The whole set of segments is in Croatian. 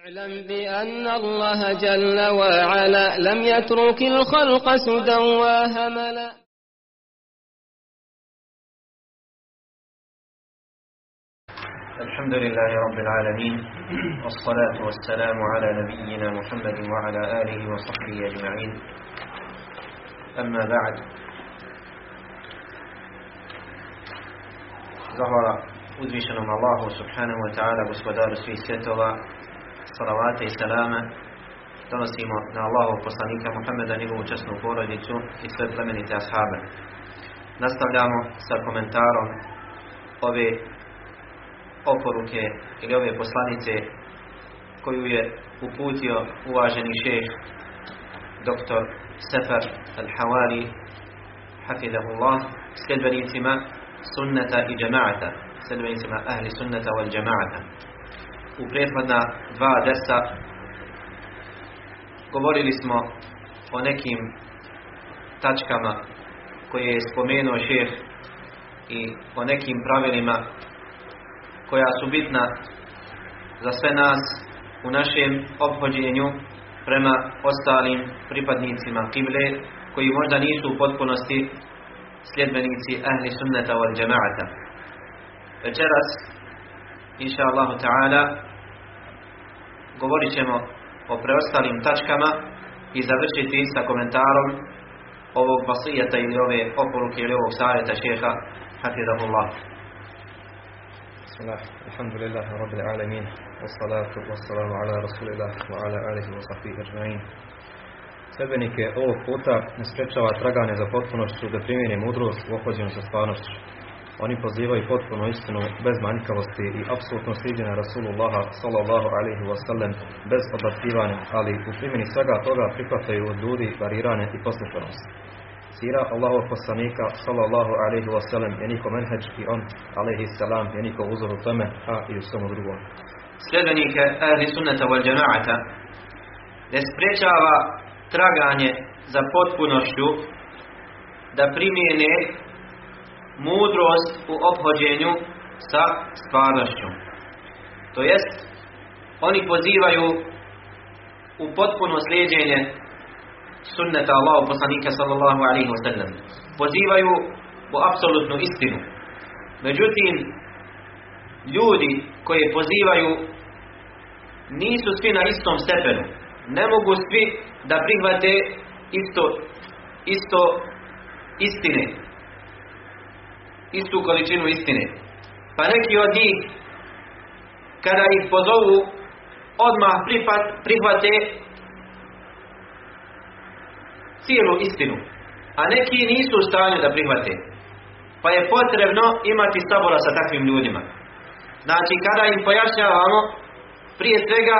اعلم بأن الله جل وعلا لم يترك الخلق سدى وهملا. الحمد لله رب العالمين والصلاة والسلام على نبينا محمد وعلى آله وصحبه أجمعين. أما بعد Zahvala uzvišenom Allahu subhanahu wa ta'ala gospodaru svih salavate i salame donosimo na Allahu poslanika Muhammeda njegovu časnu porodicu i sve plemenite ashabe. Nastavljamo sa komentarom ove oporuke ili ove poslanice koju je uputio uvaženi šeh doktor Sefar Al-Hawari hafidahullah sljedbenicima sunneta i džemaata sljedbenicima ahli sunneta wal džemaata u prethodna dva dersa govorili smo o nekim tačkama koje je spomenuo šeh i o nekim pravilima koja su bitna za sve nas u našem obhođenju prema ostalim pripadnicima kible koji možda nisu u potpunosti sljedbenici ahli sunneta wal džemaata. Večeras, inša Allahu ta'ala, govorit ćemo o preostalim tačkama i završiti sa komentarom ovog vasijeta ili ove oporuke ili ovog savjeta šeha Hafidahullah. Bismillah, alhamdulillah, rabbi alamin, wassalatu wassalamu ala rasulillah wa ala alihi wa sahbihi ajma'in. Sebenike ovog puta ne sprečava tragane za potpunošću da primjeni mudrost u ohođenju sa stvarnošću. Oni pozivaju potpuno istinu bez manjkavosti i apsolutno sliđenja Rasulullaha sallallahu alaihi wasallam bez odbacivanja, ali u primjeni svega toga prihvataju od ljudi varirane i poslušanost. Sira Allahov poslanika sallallahu alaihi wasallam je niko menheđ i on alaihi salam je niko uzor u tome, a i u svemu drugom. Sljedbenike ahli sunneta wal džemaata ne sprečava traganje za potpunošću da primijene mudrost u obhođenju sa stvarnošću. To jest, oni pozivaju u potpuno slijedjenje sunneta Allahu poslanika sallallahu alaihi wasallam. Pozivaju u apsolutnu istinu. Međutim, ljudi koji pozivaju nisu svi na istom stepenu. Ne mogu svi da prihvate isto, isto istine. Istu količinu istine. Pa neki od njih, kada ih pozovu, odmah prihvate cijelu istinu. A neki nisu u stanju da prihvate. Pa je potrebno imati sabora sa takvim ljudima. Znači, kada im pojašnjavamo, prije svega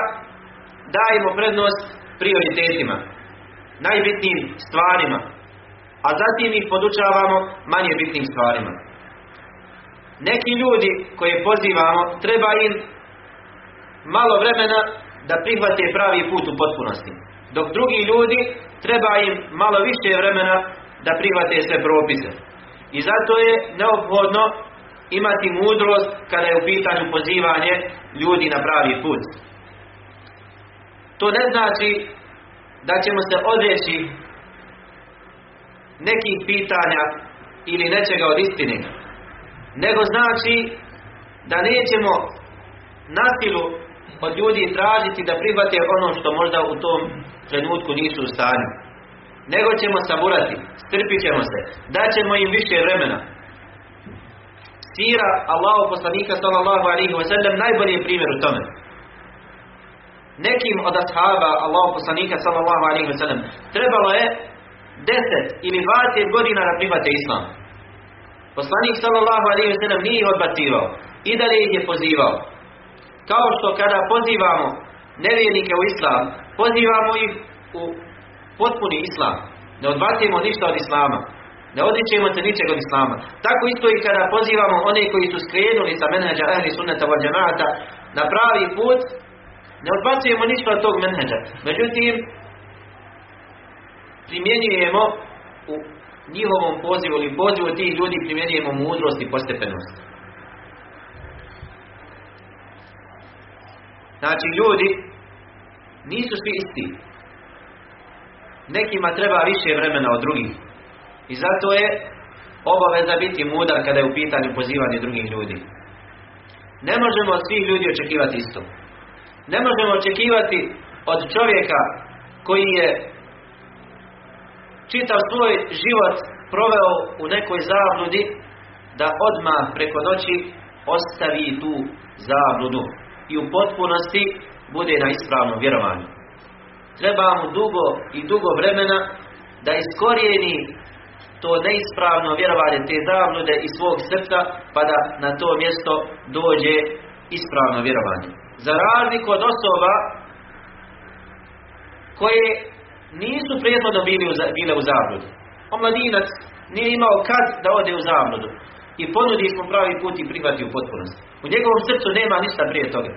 dajemo prednost prioritetima, najbitnijim stvarima, a zatim ih podučavamo manje bitnim stvarima. Neki ljudi koje pozivamo, treba im malo vremena da prihvate pravi put u potpunosti. Dok drugi ljudi, treba im malo više vremena da prihvate sve propise. I zato je neophodno imati mudrost kada je u pitanju pozivanje ljudi na pravi put. To ne znači da ćemo se odreći nekih pitanja ili nečega od istine, nego znači da nećemo nasilu od ljudi tražiti da prihvate ono što možda u tom trenutku nisu u stanju. Nego ćemo saburati, strpit ćemo se, daćemo im više vremena. Sira Allahu poslanika sallallahu alaihi wa sallam najbolji je primjer u tome. Nekim od ashaba Allahu poslanika sallallahu alaihi wa sallam trebalo je 10 ili 20 godina da prihvate islam. Poslanik sallallahu alaihi wa sallam nije ih odbacivao i dalje ih je pozivao. Kao što kada pozivamo nevjernike u islam, pozivamo ih u potpuni islam. Ne odbacujemo ništa od islama. Ne odričemo se ničeg od islama. Tako isto i kada pozivamo one koji su skrenuli sa menheđa ahli sunnata wal džemaata na pravi put, ne odbacujemo ništa od tog menheđa. Međutim, primjenjujemo u njihovom pozivu ili pozivu tih ljudi primjenjujemo mudrost i postepenost. Znači ljudi nisu svi isti. Nekima treba više vremena od drugih. I zato je obaveza biti mudar kada je u pitanju pozivanje drugih ljudi. Ne možemo od svih ljudi očekivati isto. Ne možemo očekivati od čovjeka koji je čitav svoj život proveo u nekoj zabludi da odmah preko noći ostavi tu zabludu i u potpunosti bude na ispravnom vjerovanju. Treba mu dugo i dugo vremena da iskorijeni to neispravno vjerovanje te zablude iz svog srca pa da na to mjesto dođe ispravno vjerovanje. Za razliku od osoba koje nisu prethodno bili u, bile u zabludu. Omladinac nije imao kad da ode u zabludu i ponudi smo pravi put i prihvati u potpunosti. U njegovom srcu nema ništa prije toga.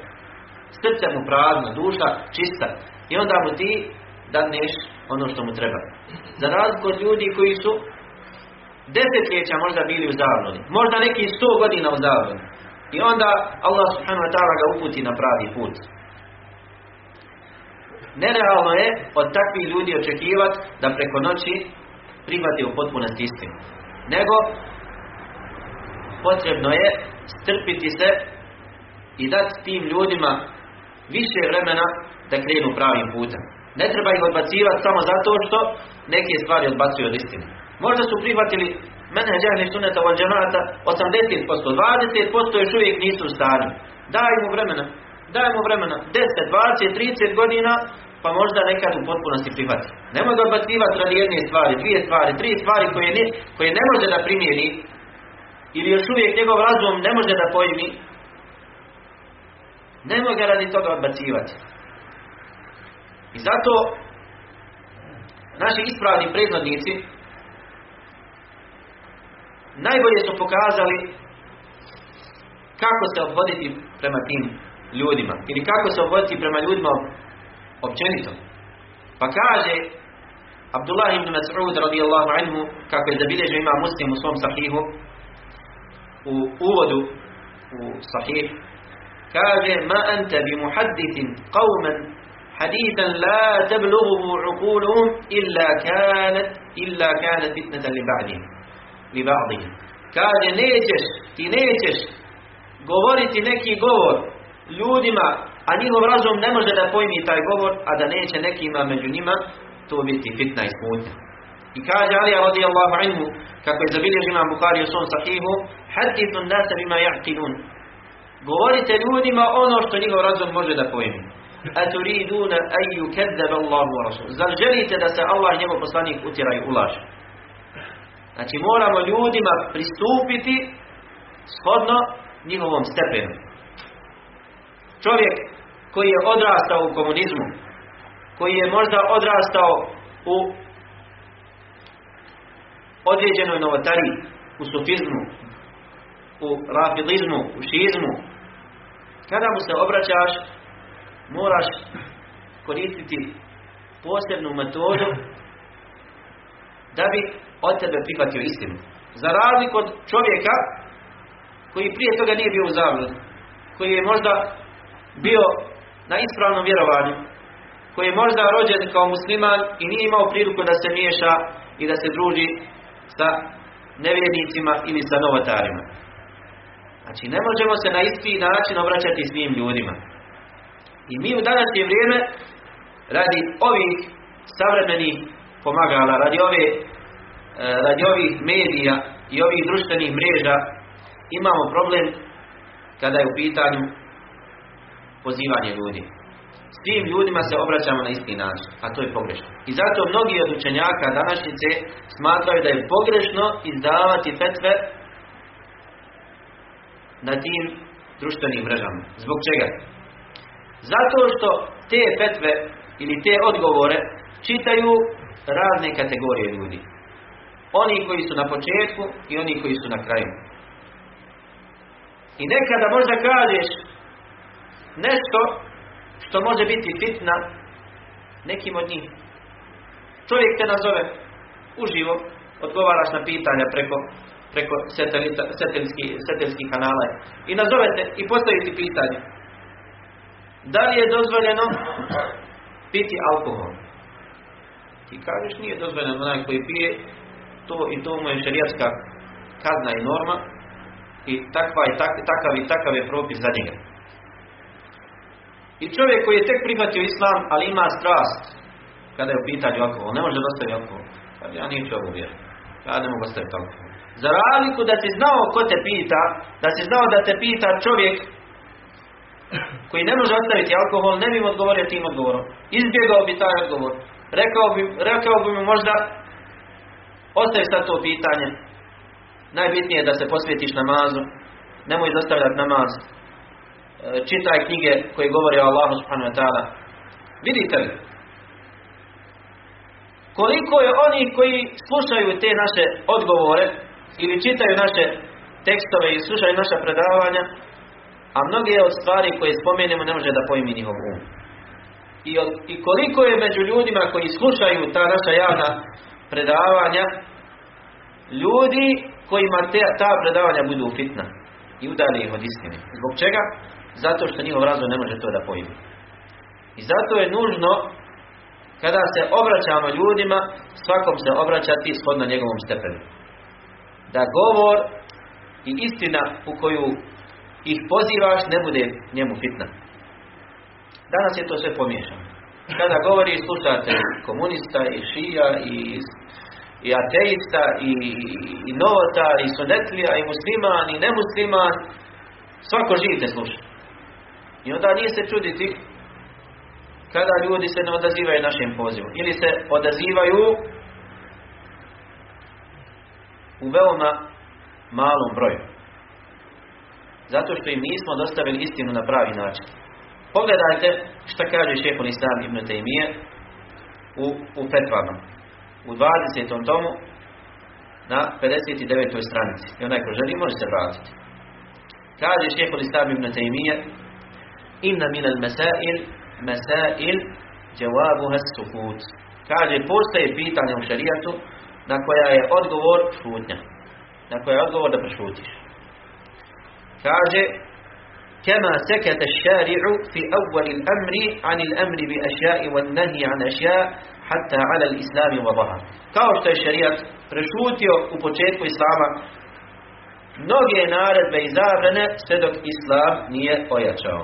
Srce mu prazno, duša čista. I onda mu ti daneš ono što mu treba. Za razliku od ljudi koji su desetljeća možda bili u zabludi. Možda neki sto godina u zabludi. I onda Allah subhanahu wa ta'ala ga uputi na pravi put. Nerealno je od takvih ljudi očekivati da preko noći prihvati u potpunosti istinu. Nego potrebno je strpiti se i dati tim ljudima više vremena da krenu pravim putem. Ne treba ih odbacivati samo zato što neke stvari odbacuju od istine. Možda su prihvatili mene džahni suneta od džanata 80%, 20% još uvijek nisu u stanju. Daj mu vremena, daj mu vremena, 10, 20, 30 godina, pa možda nekad u potpunosti prihvati. Nemoj ga odbacivati radi jedne stvari, dvije stvari, tri stvari koje ne, koje ne može da primjeni ili još uvijek njegov razum ne može da pojmi, nemoj ga radi toga odbacivati. I zato naši ispravni predvodnici najbolje su pokazali kako se obvoditi prema tim ljudima ili kako se obvoditi prema ljudima općenito. Pa kaže Abdullah ibn Mas'ud radijallahu anhu kako je zabilježio ima muslim u svom sahihu u uvodu u sahih kaže ma anta bi muhaddithin qawman hadithan la tablughu uquluhum illa kanat illa kanat fitnatan li ba'dihim li ba'dihim kaže nećeš ti nećeš govoriti neki govor ljudima a njihov razum ne može da pojmi taj govor a da neće nekima među njima to biti fitna i smutnja. I kaže Ali radijallahu anhu kako je zabilježio imam Bukhari u svom sahihu hadithu nasa bima ja'kilun govorite ljudima ono što njihov razum može da pojmi. Aturiduna an yukazzaba Allah wa rasul. Zar želite da se Allah i njegov poslanik utjeraju u laž? Znači moramo ljudima pristupiti shodno njihovom stepenu. Čovjek koji je odrastao u komunizmu koji je možda odrastao u određenoj novotariji u sufizmu u rafidizmu u šizmu kada mu se obraćaš moraš koristiti posebnu metodu da bi od tebe prihvatio istinu. Za razliku od čovjeka koji prije toga nije bio u zavlju, koji je možda bio na ispravnom vjerovanju, koji je možda rođen kao musliman i nije imao priliku da se miješa i da se druži sa nevjernicima ili sa novotarima. Znači, ne možemo se na isti način obraćati svim ljudima. I mi u današnje vrijeme, radi ovih savremenih pomagala, radi, ove, e, radi ovih medija i ovih društvenih mreža, imamo problem kada je u pitanju pozivanje ljudi. Svim ljudima se obraćamo na isti način, a to je pogrešno. I zato mnogi od učenjaka današnjice smatraju da je pogrešno izdavati fetve na tim društvenim mrežama. Zbog čega? Zato što te fetve ili te odgovore čitaju razne kategorije ljudi. Oni koji su na početku i oni koji su na kraju. I nekada možda kažeš nešto što može biti fitna nekim od njih. Čovjek te nazove uživo, odgovaraš na pitanja preko, preko satelitskih kanala i nazovete i postaviti pitanje. Da li je dozvoljeno piti alkohol. Ti kažeš nije dozvoljeno onaj koji pije, to i to mu je šerijatska kazna i norma i takva i tak, takav i takav je propis za njega. I čovjek koji je tek prihvatio islam, ali ima strast kada je u pitanju alkohol, ne može dostaviti alkohol. Pa ja neću ovo vjeru. Ja ne mogu ostaviti alkohol. Za razliku da si znao ko te pita, da si znao da te pita čovjek koji ne može ostaviti alkohol, ne bi mu odgovorio tim odgovorom. Izbjegao bi taj odgovor. Rekao bi, rekao bi mu možda ostavi sad to pitanje. Najbitnije je da se posvjetiš namazu. Nemoj zastavljati namaz. E, čitaj knjige koje govore o Allahu subhanahu wa ta'ala. Vidite li? Koliko je oni koji slušaju te naše odgovore ili čitaju naše tekstove i slušaju naša predavanja, a mnoge od stvari koje spomenemo ne može da pojmi njihov um. I, I koliko je među ljudima koji slušaju ta naša javna predavanja, ljudi kojima te, ta predavanja budu fitna i udali ih od istine. Zbog čega? Zato što njihov razum ne može to da pojmi. I zato je nužno kada se obraćamo ljudima, svakom se obraćati shodno njegovom stepenu. Da govor i istina u koju ih pozivaš ne bude njemu fitna. Danas je to sve pomiješano. Kada govori slušate komunista i šija i, i ateista i, i novotar i sunetlija i musliman i nemusliman svako živ te sluša. I onda nije se čuditi kada ljudi se ne odazivaju našem pozivu. Ili se odazivaju u veoma malom broju. Zato što im nismo dostavili istinu na pravi način. Pogledajte šta kaže šehol Islam ibn Taymije u, u Fetvama. U 20. tomu na 59. stranici. I onaj ko želi može se vratiti. Kaže šehol Islam ibn Taymije Min al masail masail jawabuha sukut. Kaže, postoje pitanje u šarijatu na koja je odgovor šutnja. Na koja je odgovor da prešutiš. Kaže, كما سكت الشارع في أول الأمر عن الأمر بأشياء والنهي عن أشياء حتى على الإسلام وظهر kao što je šarijat prešutio u početku Islama mnoge naredbe i zabrane sve dok Islam nije ojačao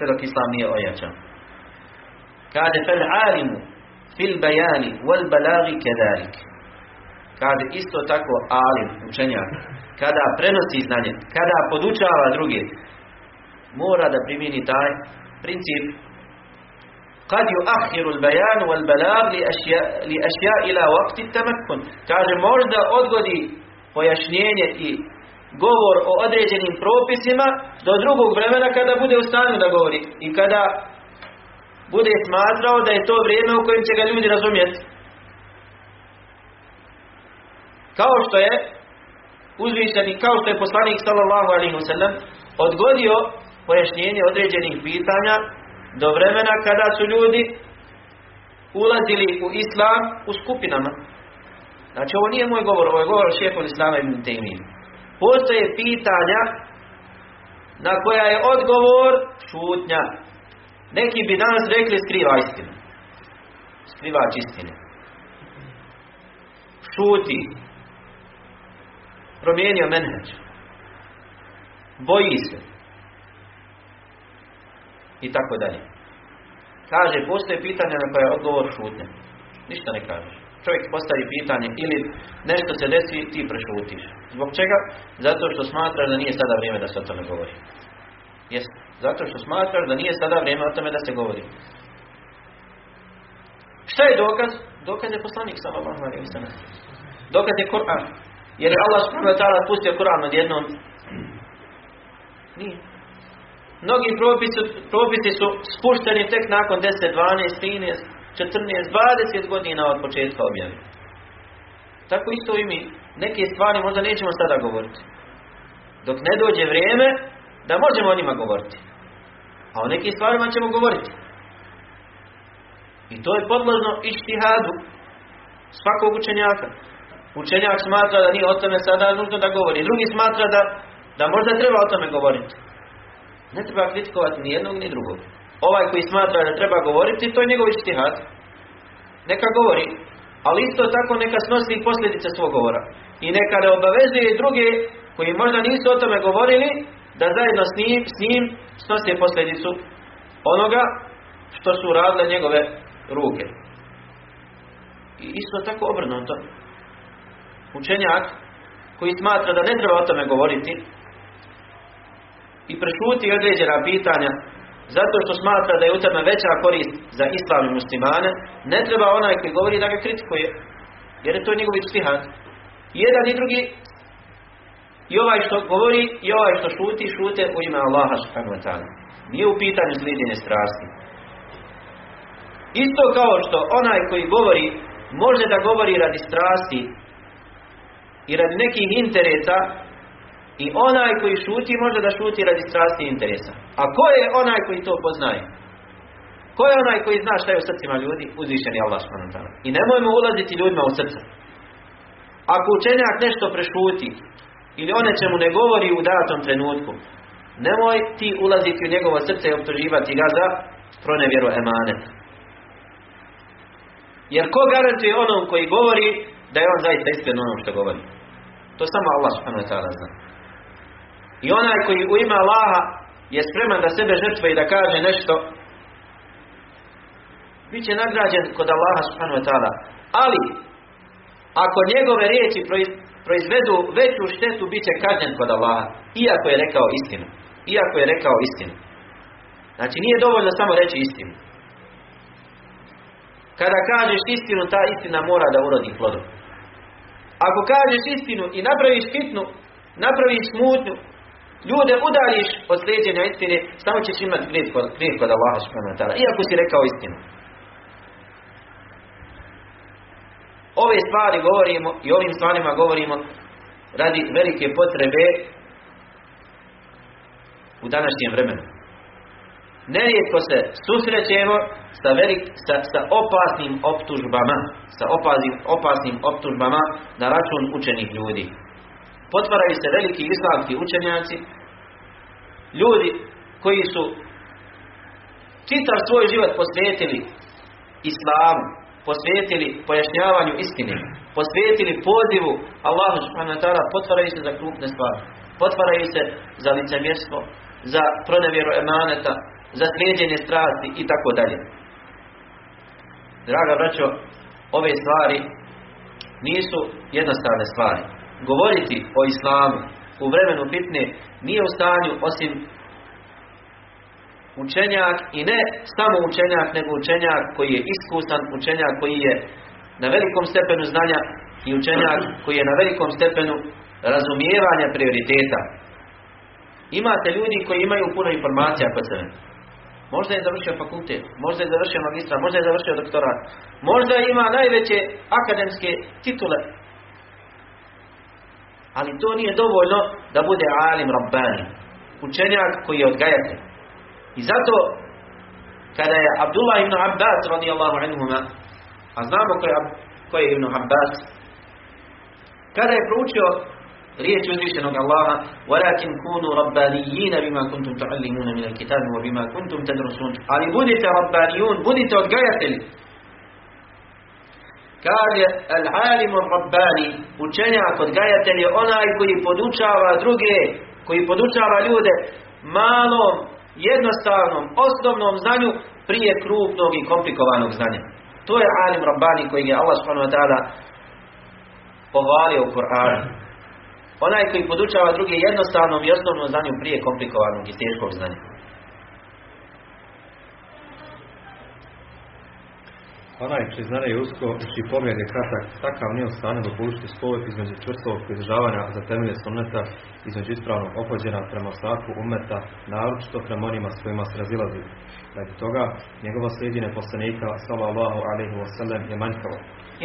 sve dok Islam nije ojačao kaže fel alimu fil bajani wal balagi kedalik kaže isto tako alim učenjak kada prenosi znanje, kada podučava druge, mora da primjeni taj princip al-bayan wal-balagh li ashya li ashya ila waqti tamakkun kaže možda odgodi pojašnjenje i govor o određenim propisima do drugog vremena kada bude u stanju da govori i kada bude smatrao da je to vrijeme u kojem će ga ljudi razumjeti kao što je uzvišeni kao što je poslanik sallallahu alaihi wasallam odgodio pojašnjenje određenih pitanja do vremena kada su ljudi ulazili u islam u skupinama. Znači ovo nije moj govor, ovo je govor šehol islama ibn Taymiyyah. Postoje pitanja na koja je odgovor šutnja. Neki bi danas rekli skriva istinu. Skrivač istine. Šuti promijenio menheđ. Boji se. I tako dalje. Kaže, postoje pitanje na koje je odgovor šutnja. Ništa ne kažeš. Čovjek postavi pitanje ili nešto se desi, ti prešutiš. Zbog čega? Zato što smatraš da nije sada vrijeme da se o tome govori. Jest. Zato što smatraš da nije sada vrijeme o tome da se govori. Šta je dokaz? Dokaz je poslanik sallallahu alejhi ve. Dokaz je Kur'an. Jer je Allah subhanahu wa pustio Kur'an odjednom? Nije. Mnogi propisi, propisi su spušteni tek nakon 10, 12, 13, 14, 20 godina od početka objave. Tako isto i mi. Neke stvari možda nećemo sada govoriti. Dok ne dođe vrijeme da možemo o njima govoriti. A o nekim stvarima ćemo govoriti. I to je podložno ištihadu svakog učenjaka. Učenjak smatra da nije o tome sada nužno da govori. Drugi smatra da, da možda treba o tome govoriti. Ne treba kritikovati ni jednog ni drugog. Ovaj koji smatra da treba govoriti, to je njegov ištihad. Neka govori, ali isto tako neka snosi posljedice svog govora. I neka ne obavezuje druge koji možda nisu o tome govorili, da zajedno s njim, s njim snose posljedicu onoga što su radile njegove ruke. I isto tako obrnuto. Učenjak koji smatra da ne treba o tome govoriti i prešuti određena pitanja zato što smatra da je u tome veća korist za islam i muslimane, ne treba onaj koji govori da ga kritikuje, jer je to njegov stihad. Jedan i drugi, i ovaj što govori, i ovaj što šuti, šute u ime Allaha subhanahu wa ta'ala. Nije u pitanju slijedjenje strasti. Isto kao što onaj koji govori, može da govori radi strasti i radi nekih interesa, i onaj koji šuti može da šuti radi strasti interesa. A ko je onaj koji to poznaje? Ko je onaj koji zna šta je u srcima ljudi? Uzvišen je Allah subhanahu I nemojmo ulaziti ljudima u srce. Ako učenjak nešto prešuti ili o nečemu ne govori u datom trenutku, nemoj ti ulaziti u njegovo srce i optuživati ga za pronevjeru emanet. Jer ko garantuje onom koji govori da je on zaista iskren onom što govori? To samo Allah subhanahu wa zna. I onaj koji u ime Allaha je spreman da sebe žrtve i da kaže nešto, bit će nagrađen kod Allaha subhanahu wa ta'ala. Ali, ako njegove riječi proizvedu veću štetu, bit će kažnjen kod Allaha, iako je rekao istinu. Iako je rekao istinu. Znači, nije dovoljno samo reći istinu. Kada kažeš istinu, ta istina mora da urodi plodom. Ako kažeš istinu i napraviš fitnu, napraviš smutnju, ljude udariš od sljeđenja istine, samo ćeš imati grijeh kod, kod Allaha subhanahu iako si rekao istinu. Ove stvari govorimo i ovim stvarima govorimo radi velike potrebe u današnjem vremenu. Nerijetko se susrećemo sa, velik, sa, sa opasnim optužbama, sa opasnim, opasnim optužbama na račun učenih ljudi. Potvaraju se veliki islamski učenjaci, ljudi koji su čitav svoj život posvetili islamu, posvetili pojašnjavanju istine, posvetili pozivu Allahu subhanahu wa ta'ala, potvaraju se za krupne stvari, potvaraju se za licemjerstvo, za pronevjeru emaneta, za slijedjenje strasti i tako dalje. Draga braćo, ove stvari nisu jednostavne stvari. Govoriti o islamu u vremenu fitne nije u stanju osim učenjak i ne samo učenjak, nego učenjak koji je iskusan, učenjak koji je na velikom stepenu znanja i učenjak koji je na velikom stepenu razumijevanja prioriteta. Imate ljudi koji imaju puno informacija kod sebe. Možda je završio fakultet, možda je završio magistra, možda je završio doktorat, možda ima najveće akademske titule. Ali to nije dovoljno da bude alim rabbani, učenjak koji je odgajatelj. I zato kada je Abdullah ibn Abbas radijallahu anhuma, a znamo ko je, ko je ibn Abbas, kada je proučio riječ uzvišenog Allaha وَلَكِنْ كُونُوا رَبَّانِيِّينَ بِمَا كُنْتُمْ تُعَلِّمُونَ مِنَ الْكِتَابِ وَبِمَا كُنْتُمْ تَدْرُسُونَ Ali budite rabbanijun, budite odgajatelji. Kaže al-alim rabbani učenjak odgajatelj je onaj koji podučava druge, koji podučava ljude malom, jednostavnom, osnovnom znanju prije krupnog i komplikovanog znanja. To je alim rabbani koji je Allah subhanahu wa pohvalio u Kur'anu. Onaj koji podučava druge jednostavnom i osnovnom znanju prije komplikovanog i teškog znanja. Onaj čiji znanje je usko i čiji pogled je kratak, takav nije u stanju dopustiti spoj između čvrstog pridržavanja za temelje sunneta, između ispravnog opođena prema svaku umeta, naročito prema onima s kojima se razilazi. Radi toga, njegova slijedine poslanika, sallallahu alaihi wa sallam, je manjkavo.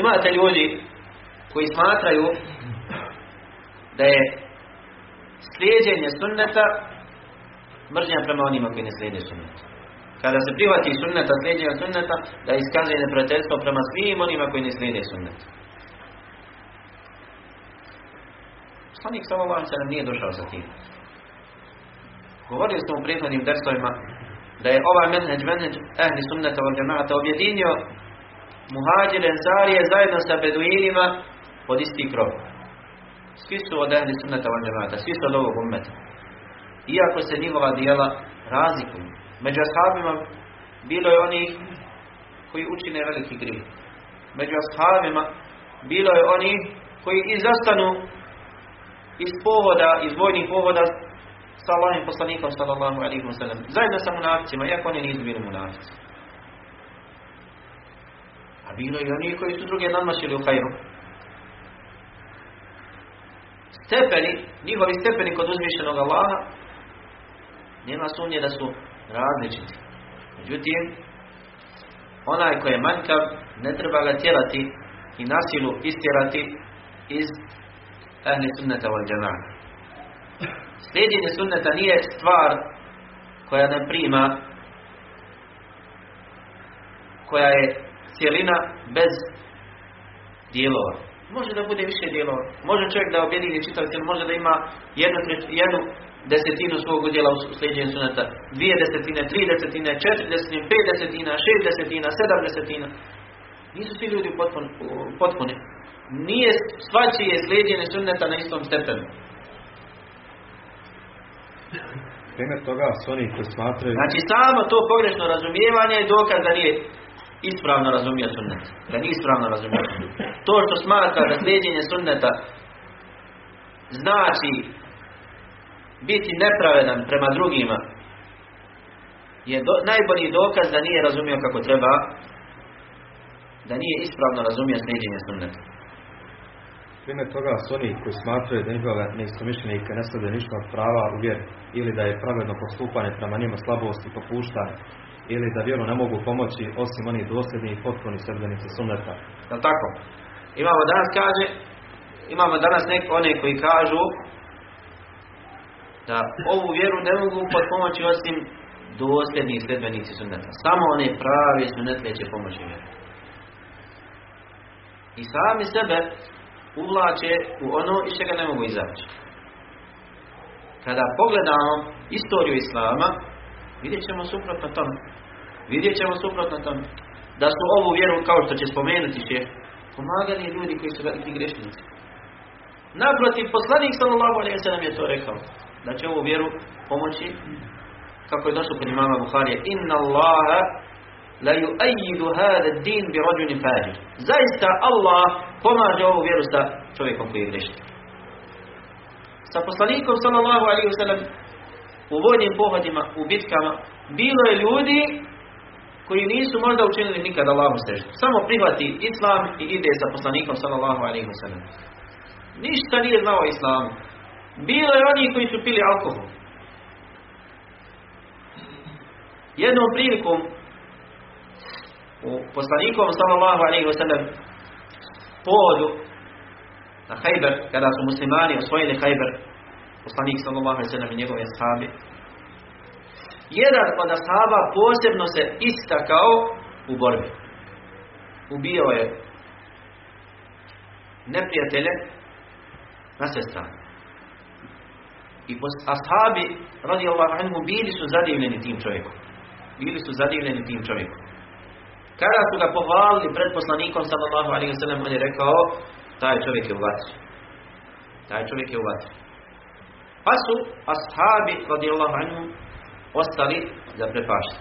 Imate ljudi koji smatraju da je slijedjenje sunneta mržnja prema onima koji ne slijede sunneta. Kada se prihvati sunneta, slijedjenja sunneta, da iskazuje neprijateljstvo prema svim onima koji ne slijede sunneta. Poslanik sallallahu se nam nije došao za tim. Govorili smo u prethodnim dersovima da je ovaj menheđ, menheđ ehli sunnata od džemata objedinio muhađire, ensarije zajedno sa beduinima pod isti krov. Svi su od ehli sunnata od džemata, svi su od ovog ummeta. Iako se njihova dijela razlikuju. Među bilo je onih koji učine veliki grih. Među ashabima bilo je onih koji izostanu iz povoda, iz vojnih povoda sa Allahim poslanikom sallallahu alaihi wa sallam. Zajedno sa munaficima, iako oni nisu bili. A bilo i oni koji su druge nadmašili u hajru. Stepeni, njihovi stepeni kod uzmišljenog Allaha, nema sumnje da su različiti. Međutim, onaj koji je manjkav, ne treba ga tjerati i nasilu istjerati iz ahli sunnata wal džema'a. Slijedjenje sunneta nije stvar koja ne prima, koja je cijelina bez dijelova. Može da bude više dijelova. Može čovjek da objedini čitav može da ima jednu, jednu desetinu svog udjela u sljeđenju suneta, dvije desetine, tri desetine, četiri desetine, pet desetina, šest desetina, sedam desetina. Nisu svi ljudi potpuni. Nije svačije sljeđenje sunneta na istom stepenu. Primjer toga su oni koji smatraju... Znači samo to pogrešno razumijevanje je dokaz da nije ispravno razumio sunnet. Da nije ispravno razumio sunnet. To što smatra da sljeđenje sunneta znači biti nepravedan prema drugima je do, najbolji dokaz da nije razumio kako treba da nije ispravno razumio sljeđenje sunneta. Primjer toga su oni koji smatraju da njihove neistomišljenike ne slede ništa od prava u vjeri ili da je pravedno postupanje prema njima slabost i popuštanje ili da vjeru ne mogu pomoći osim oni dosljedni i potpuni sredbenici sunneta. Jel tako? Imamo danas kaže, imamo danas neko one koji kažu da ovu vjeru ne mogu pomoći osim dosljedni sredbenici sunneta. Samo one prave sunnetle će pomoći vjeru. I sami sebe uvlače u ono iz čega ne mogu izaći. Kada pogledamo istoriju Islama, vidjet ćemo suprotno tome. Vidjet ćemo suprotno tome. Da su ovu vjeru, kao što će spomenuti će, pomagali ljudi koji su veliki grešnici. Naprotiv, poslanik sallallahu alaihi sallam je to rekao. Da će ovu vjeru pomoći, kako je došlo kod imama Buharije, inna Allaha la yu'ayyidu hada din bi rajulin fajir. Zaista Allah pomaže ovu vjeru sa čovjekom koji je grešnik. Sa poslanikom sallallahu alaihi wasallam u vojnim pohodima, u bitkama, bilo je ljudi koji nisu možda učinili nikada Allahu seždu. Samo prihvati islam i ide sa poslanikom sallallahu alaihi wasallam. Ništa nije znao islamu. Bilo je oni koji su pili alkohol. Jednom prilikom u poslanikom sallallahu alaihi wasallam povodu na Hajber, kada su muslimani osvojili Hajber, poslanik sallallahu alaihi wasallam i njegove ashabi, jedan od ashaba posebno se istakao u borbi. Ubio je neprijatelje na sve strane. I ashabi radijallahu anhu bili su zadivljeni tim čovjekom. Bili su zadivljeni tim čovjekom. Kada su ga pohvalili pred poslanikom sallallahu alaihi wa sallam, on je rekao, taj čovjek je u vatri. Taj čovjek je u vatri. Pa su ashabi radijallahu anhu ostali za prepašta.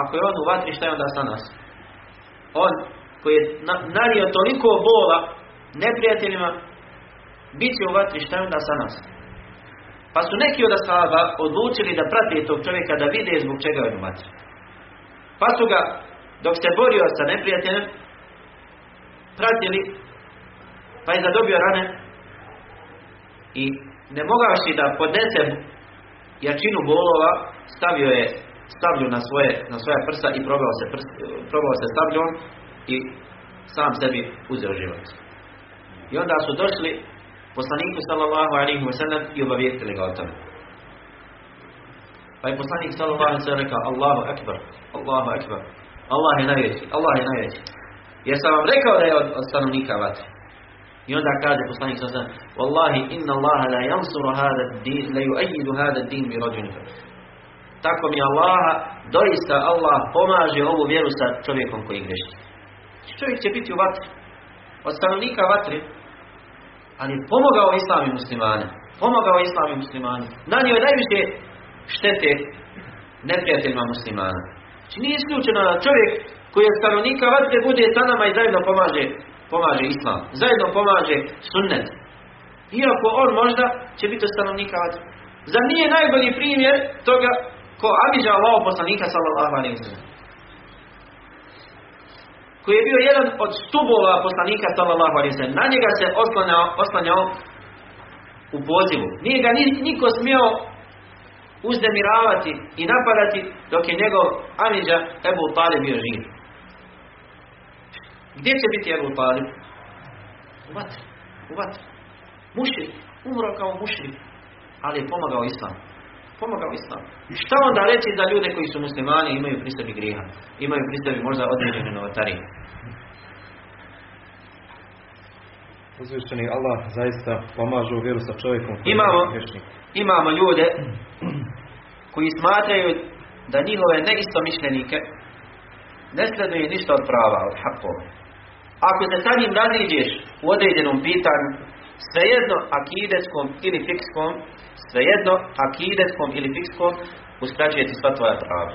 Ako je on u vatri, šta je onda sa nas? On koji je nario toliko bola neprijateljima, bit će u vatri, šta je onda sa nas? Pa su neki od ashaba odlučili da prate tog čovjeka da vide zbog čega je u vatri. Pa su ga, dok se borio sa neprijateljem, pratili, pa je zadobio rane i ne mogavši da podnese jačinu bolova, stavio je stavlju na svoje, na svoje prsa i probao se, prs, probao se stavljom i sam sebi uzeo život. I onda su došli poslaniku sallallahu alaihi wa sallam i obavijestili ga o tome. Pa je poslanik sallallahu alaihi wa sallam rekao Allahu akbar, Allahu akbar, Allah je najveći, Allah je najveći. Jer sam vam rekao da je od, stanovnika vatre. I onda kaže poslanik sallallahu alaihi wa sallam Wallahi inna Allaha la yansuru hada din, la yuayidu hada din bi rajulika. tako mi Allaha, doista Allah pomaže ovu vjeru sa čovjekom koji greši. Čovjek će biti u vatri, od stanovnika vatri, ali pomogao islam i muslimane. Pomogao islam i muslimane. Nanio je najviše štete neprijateljima muslimana. Znači nije isključeno da čovjek koji je stanovnika vatre bude sa nama i zajedno pomaže, pomaže islam. Zajedno pomaže sunnet. Iako on možda će biti stanovnika vatre. Zar nije najbolji primjer toga ko Amidža Allah poslanika sallallahu alaihi koji je bio jedan od stubova poslanika sallallahu alaihi wa Na njega se oslanjao, oslanjao u pozivu. Nije ga niko smio uzdemiravati i napadati dok je njegov Amidža Ebu Talib bio živ. Gdje će biti Ebu Talib? U vatri. U vatri. Mušrik. Umro kao mušrik. Ali je pomagao Islam. Pomagao Islam. Šta onda reći za ljude koji su muslimani i imaju pri sebi grijeha? Imaju pri sebi možda određene novotarije. Uzvišćeni Allah zaista pomaže u vjeru sa čovjekom imamo, imamo ljude koji smatraju da njihove neistomišljenike ne sleduje ništa od prava, od hakova. Ako se sa njim raziđeš u određenom pitanju, svejedno akidetskom ili fikskom, svejedno akidetskom ili fikskom, uskraćuje ti sva tvoja prava.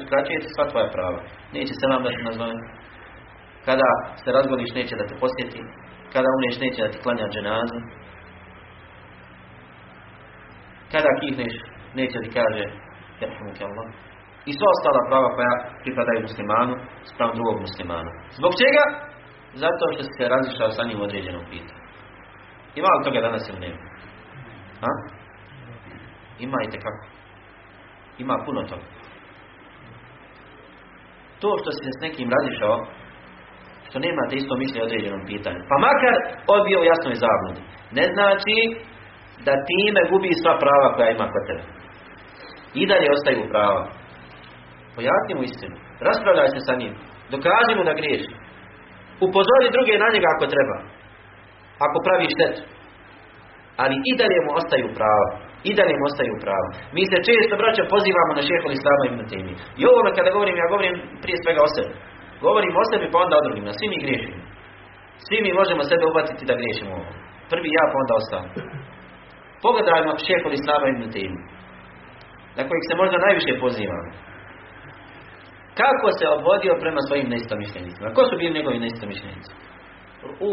Uskraćuje ti sva tvoja prava. Neće se vam da se nazove. Kada se razgoliš, neće da te posjeti. Kada umreš, neće da ti klanja dženazu. Kada kihneš, neće ti kaže Allah. I sva ostala prava koja pripadaju muslimanu sprem drugog muslimana. Zbog čega? Zato što se različao sa njim određenom pitanju. Ima li toga danas ili nema? Ha? Ima i tekako. Ima puno toga. To što se s nekim razišao, što nemate isto misli o određenom pitanju, pa makar odbio u jasnoj zabludi, ne znači da time gubi sva prava koja ima kod tebe. I dalje ostaju prava. Pojasni mu istinu. Raspravljaj se sa njim. Dokaži mu da griješi. Upozori druge na njega ako treba. Ako pravi štetu. Ali i dalje mu ostaju prava. I dalje mu ostaju prava. Mi se često, braća, pozivamo na šehol Islama ibn Taymi. I ovo kada govorim, ja govorim prije svega o sebi. Govorim o sebi pa onda o drugima. Svi mi griješimo. Svi mi možemo sebe ubatiti da griješimo Prvi ja pa onda ostalo. Pogledajmo šehol Islama ibn Taymi. Na kojih se možda najviše pozivamo. Kako se obvodio prema svojim neistomišljenicima? Ko su bili njegovi neistomišljenici?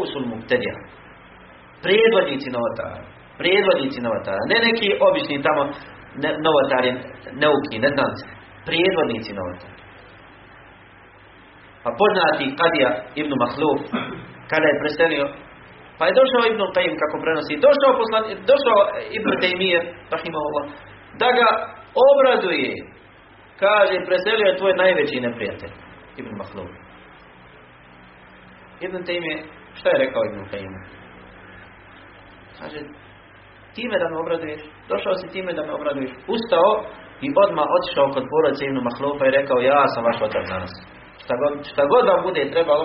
Usul Muktedija. Prijedvodnici novotara. Prijedvodnici novotara. Ne neki obični tamo ne, novotari, neuki, neznanci. Prijedvodnici novotara. Pa poznati Kadija Ibn Mahluf, kada je preselio, pa je došao Ibn Qayyim kako prenosi, došao, poslan, došao Ibn Taymije, da ga obraduje Kaže, preselio je tvoj najveći neprijatelj. Ibn Mahlub. Ibn Taymi, šta je rekao Ibn Taymi? Kaže, time da me obraduješ, došao si time da me obraduješ. Ustao i odmah otišao kod porodice Ibn Mahlufa i rekao, ja sam vaš otac danas. Šta god, šta god vam bude trebalo,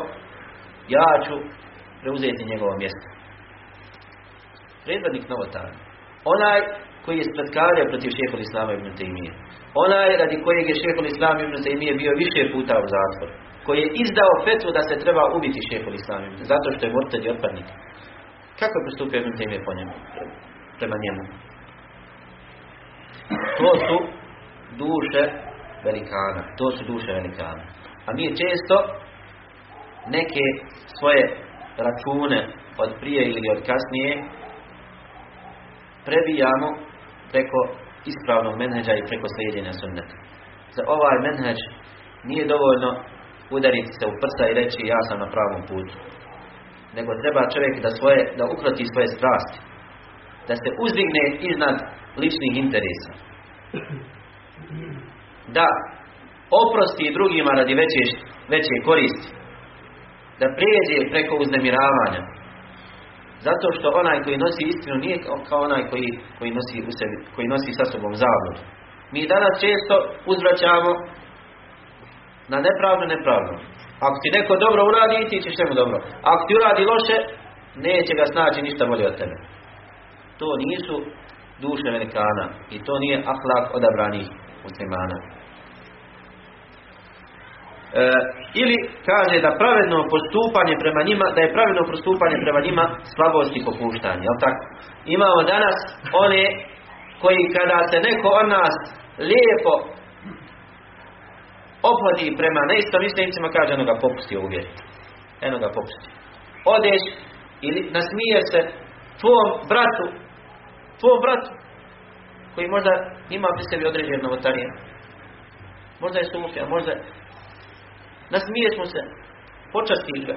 ja ću preuzeti njegovo mjesto. Predvodnik novotara. Onaj koji je spletkario protiv šehol Islama ibn Taymije. Onaj radi kojeg je šehol Islama ibn Taymije bio više puta u zatvor. Koji je izdao fetvu da se treba ubiti šehol Islama zato što je morted i otpadnik. Kako je postupio ibn Taymije po njemu? Prema njemu. To su duše velikana. To su duše velikana. A mi često neke svoje račune od prije ili od kasnije prebijamo preko ispravnog menheđa i preko slijedjenja sunneta. Za ovaj menheđ nije dovoljno udariti se u prsa i reći ja sam na pravom putu. Nego treba čovjek da svoje, da ukroti svoje strasti. Da se uzdigne iznad ličnih interesa. Da oprosti drugima radi veće, veće koristi. Da prijeđe preko uznemiravanja zato što onaj koji nosi istinu nije kao onaj koji, koji, nosi, u sebi, koji nosi sa sobom zabludu. Mi danas često uzvraćamo na nepravdu nepravdu. Ako ti neko dobro uradi, ti ćeš njemu dobro. Ako ti uradi loše, neće ga snaći ništa bolje od tebe. To nisu duše velikana. I to nije ahlak odabranih muslimana. E, ili kaže da pravedno postupanje prema njima, da je pravedno postupanje prema njima slabost i popuštanje. Jel tako? Imamo danas one koji kada se neko od nas lijepo ophodi prema neistomišljenicima, kaže eno ga popusti uvjeriti. Eno ga popusti. Odeš ili nasmije se tvom bratu, tvom bratu, koji možda ima pri sebi određene novotarije. Možda je sumufija, možda je... Nasmiješ mu se, počastiš ga,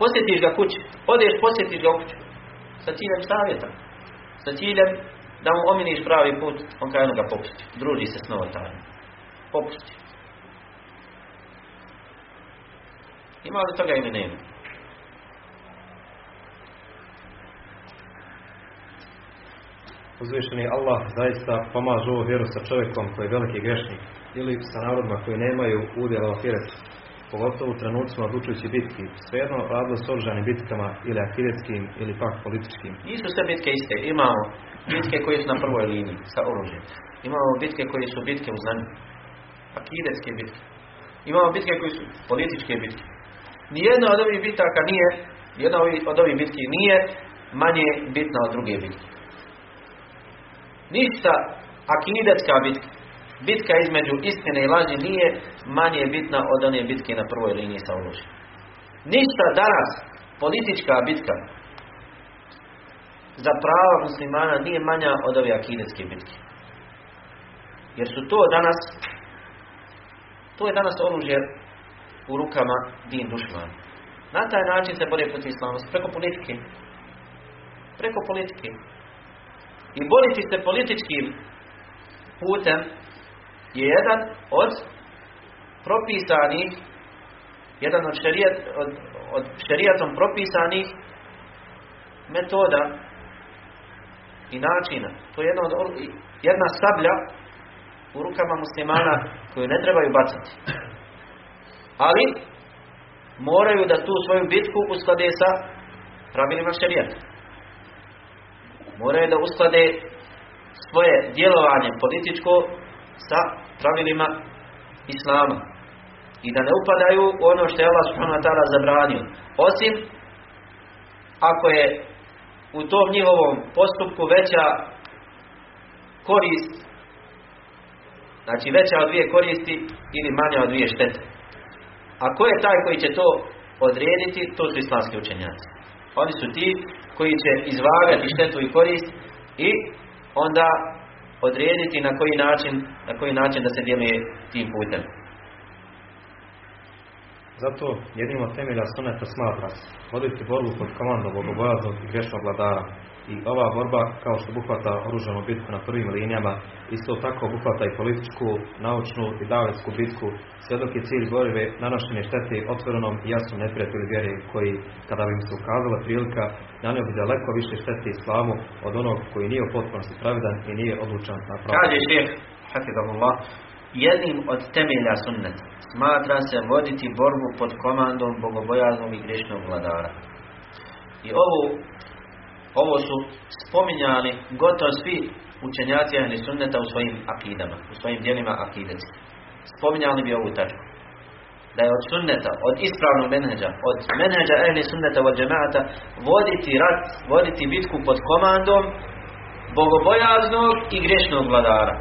posjetiš ga kući, odeš posjetiš ga kuću, sa ciljem savjeta, sa ciljem da mu ominiš pravi put, on kaže ga popusti, druži se s novotarima. Popusti. Ima li toga ili nema? Uzvišeni Allah zaista pomaže ovu vjeru sa čovjekom koji je veliki grešnik ili sa narodima koji nemaju udjela u ahiretu, pogotovo u trenucima odlučujući bitki, svejedno radilo s oružanim bitkama ili akidetskim ili pak političkim. Nisu sve bitke iste. Imamo bitke koje su na prvoj liniji sa oružjem. Imamo bitke koje su bitke u znanju. Akidetske bitke. Imamo bitke koje su političke bitke. Nijedna od ovih bitaka nije, jedna od ovih bitki nije manje bitna od druge bitke. Ništa akidetska bitka, bitka između istine i laži nije manje bitna od one bitke na prvoj liniji sa oružjem. Ništa danas politička bitka za prava muslimana nije manja od ove akidetske bitke. Jer su to danas to je danas oružje u rukama din dušmana. Na taj način se bore protiv preko politike. Preko politike. I boriti se političkim putem je jedan od propisanih jedan od, šerijat, od, od šerijatom propisanih metoda i načina. To je jedna, od, jedna sablja u rukama muslimana koju ne trebaju bacati. Ali moraju da tu svoju bitku usklade sa pravilima šerijata. Moraju da usklade svoje djelovanje političko sa pravilima Islama. I da ne upadaju u ono što je Allah subhanahu zabranio. Osim ako je u tom njihovom postupku veća korist znači veća od dvije koristi ili manja od dvije štete. A ko je taj koji će to odrediti? To su islamski učenjaci. Oni su ti koji će izvagati štetu i korist i onda odrediti na koji način, na koji način da se djeluje tim putem. Zato jednim od temelja suneta smatra voditi borbu pod komandom bogobojaznog i grešnog vladara. I ova borba, kao što obuhvata oružanu bitku na prvim linijama, isto tako obuhvata i političku, naučnu i davetsku bitku, sve dok je cilj borbe nanošenje štete otvorenom i jasnom neprijatelju vjeri koji, kada bi im se ukazala prilika, nanio bi daleko više štete islamu od onog koji nije u potpunosti pravedan i nije odlučan na pravu. Kaže šeheh, hafidahullah, jednim od temelja sunneta smatra se voditi borbu pod komandom bogobojaznog i grešnog vladara. I ovo, ovo su spominjali gotovo svi učenjaci ahli sunneta u svojim akidama, u svojim dijelima akideci. Spominjali bi ovu tačku. Da je od sunneta, od ispravnog menheđa, od menheđa ahli sunneta od džemaata, voditi rat, voditi bitku pod komandom bogobojaznog i grešnog vladara.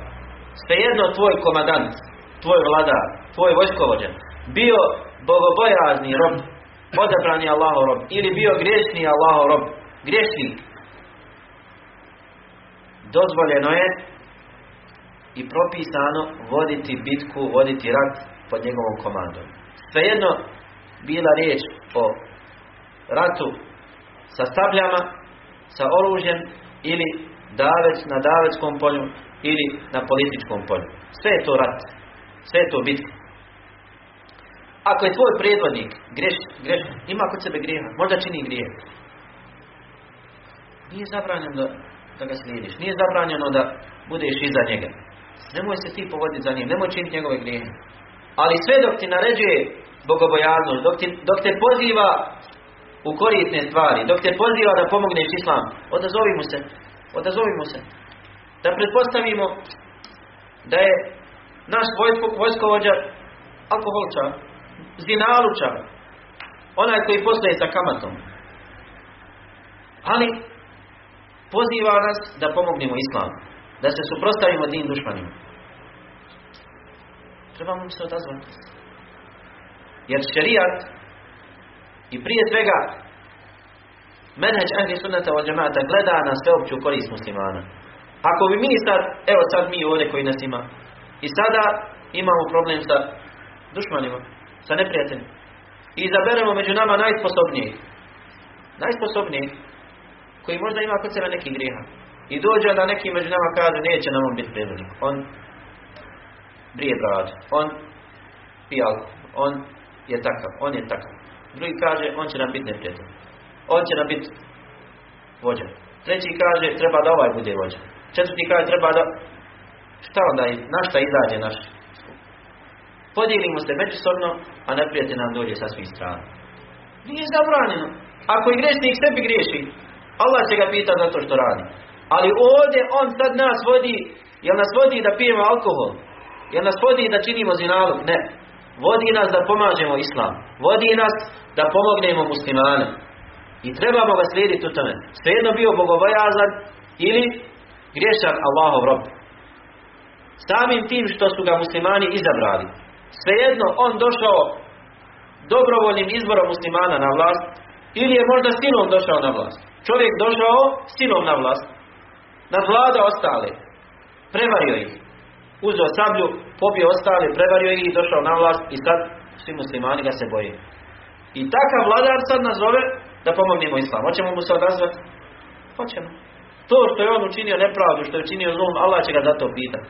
Svejedno tvoj komadant, tvoj vladar, tvoj vojskovođa, bio bogobojazni rob, odabrani Allahov rob, ili bio griješni Allahov rob, griješnik, dozvoljeno je i propisano voditi bitku, voditi rat pod njegovom komandom. Svejedno bila riječ o ratu sa sabljama, sa oružjem ili davec na davetskom polju ili na političkom polju. Sve je to rat. Sve je to bitka. Ako je tvoj predvodnik greš, greš, ima kod sebe grijeha, možda čini grijeh. Nije zabranjeno da, da ga slijediš. Nije zabranjeno da budeš iza njega. Nemoj se ti povoditi za njim, nemoj činiti njegove grijehe. Ali sve dok ti naređuje bogobojaznost, dok, ti, dok te poziva u korisne stvari, dok te poziva da pomogneš islam, odazovi mu se. Odazovimo se. Da pretpostavimo da je naš vojskovođa alkoholčar, zinalučar, onaj koji postaje sa kamatom. Ali poziva nas da pomognemo islamu, da se suprostavimo tim dušmanima. Trebamo se odazvati. Jer šerijat i prije svega menheđ ahli sunnata od džemata gleda na sveopću korist muslimana. Ako bi mi sad, evo sad mi ovdje koji nas ima, i sada imamo problem sa dušmanima, sa neprijateljima. I izaberemo među nama najsposobnijih. Najsposobnijih koji možda ima kod sebe neki grijeha. I dođe da neki među nama kaže neće nam on biti predvodnik. On brije brad, on pije on je takav, on je takav. Drugi kaže on će nam biti neprijatelj. On će nam biti vođa. Treći kaže treba da ovaj bude vođa. Četvrti kaže treba da šta onda, na šta izađe naš Podijelimo se međusobno, a neprijatelj nam dođe sa svih strana. Nije zabranjeno. Ako i grešnik sebi griješi, Allah će ga pita za to što radi. Ali ovdje on sad nas vodi, jel nas vodi da pijemo alkohol? Jel nas vodi da činimo zinalog? Ne. Vodi nas da pomažemo islam. Vodi nas da pomognemo muslimane. I trebamo ga slijediti u tome. Svejedno bio bogobojazan ili griješan Allahov rob. Samim tim što su ga muslimani izabrali. Svejedno on došao dobrovoljnim izborom muslimana na vlast ili je možda silom došao na vlast. Čovjek došao silom na vlast. Nadvlada ostale. Prevario ih. Uzeo sablju, pobio ostale, prevario ih i došao na vlast i sad svi muslimani ga se boje. I takav vladar sad nazove da pomognemo islam. Hoćemo mu se odazvati? Hoćemo. To što je on učinio nepravdu, što je učinio zlom, Allah će ga za to pitati.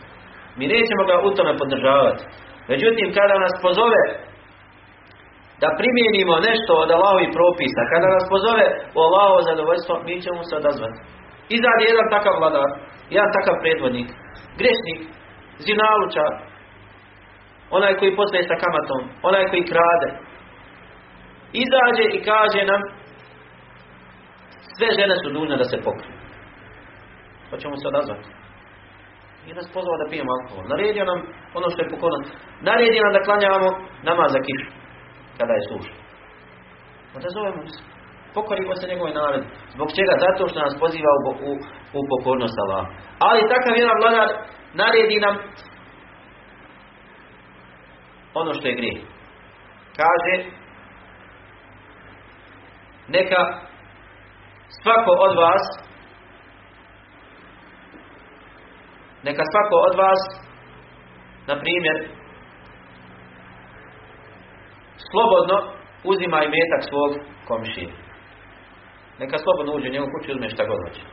Mi nećemo ga u tome podržavati. Međutim, kada nas pozove da primijenimo nešto od Allahovih propisa, kada nas pozove u Allahovo zadovoljstvo, mi ćemo se odazvati. Izađe jedan takav vladar, jedan takav predvodnik, grešnik, zinalučar, onaj koji postaje sa kamatom, onaj koji krade. Izađe i kaže nam sve žene su dužne da se pokriju. Hoćemo se odazvati. I nas pozvao da pijemo alkohol. Naredio nam ono što je pokorno. Naredio nam da klanjamo namaz za kišu. Kada je suša. Odazovemo se. Pokorimo se njegove naredbe. Zbog čega? Zato što nas poziva u, u, u pokornost Allah. Ali takav jedan vladar naredi nam ono što je grijeh. Kaže neka svako od vas Neka svako od vas, na primjer, slobodno uzima i metak svog komšije. Neka slobodno uđe u njegu kuću i uzme šta god hoće.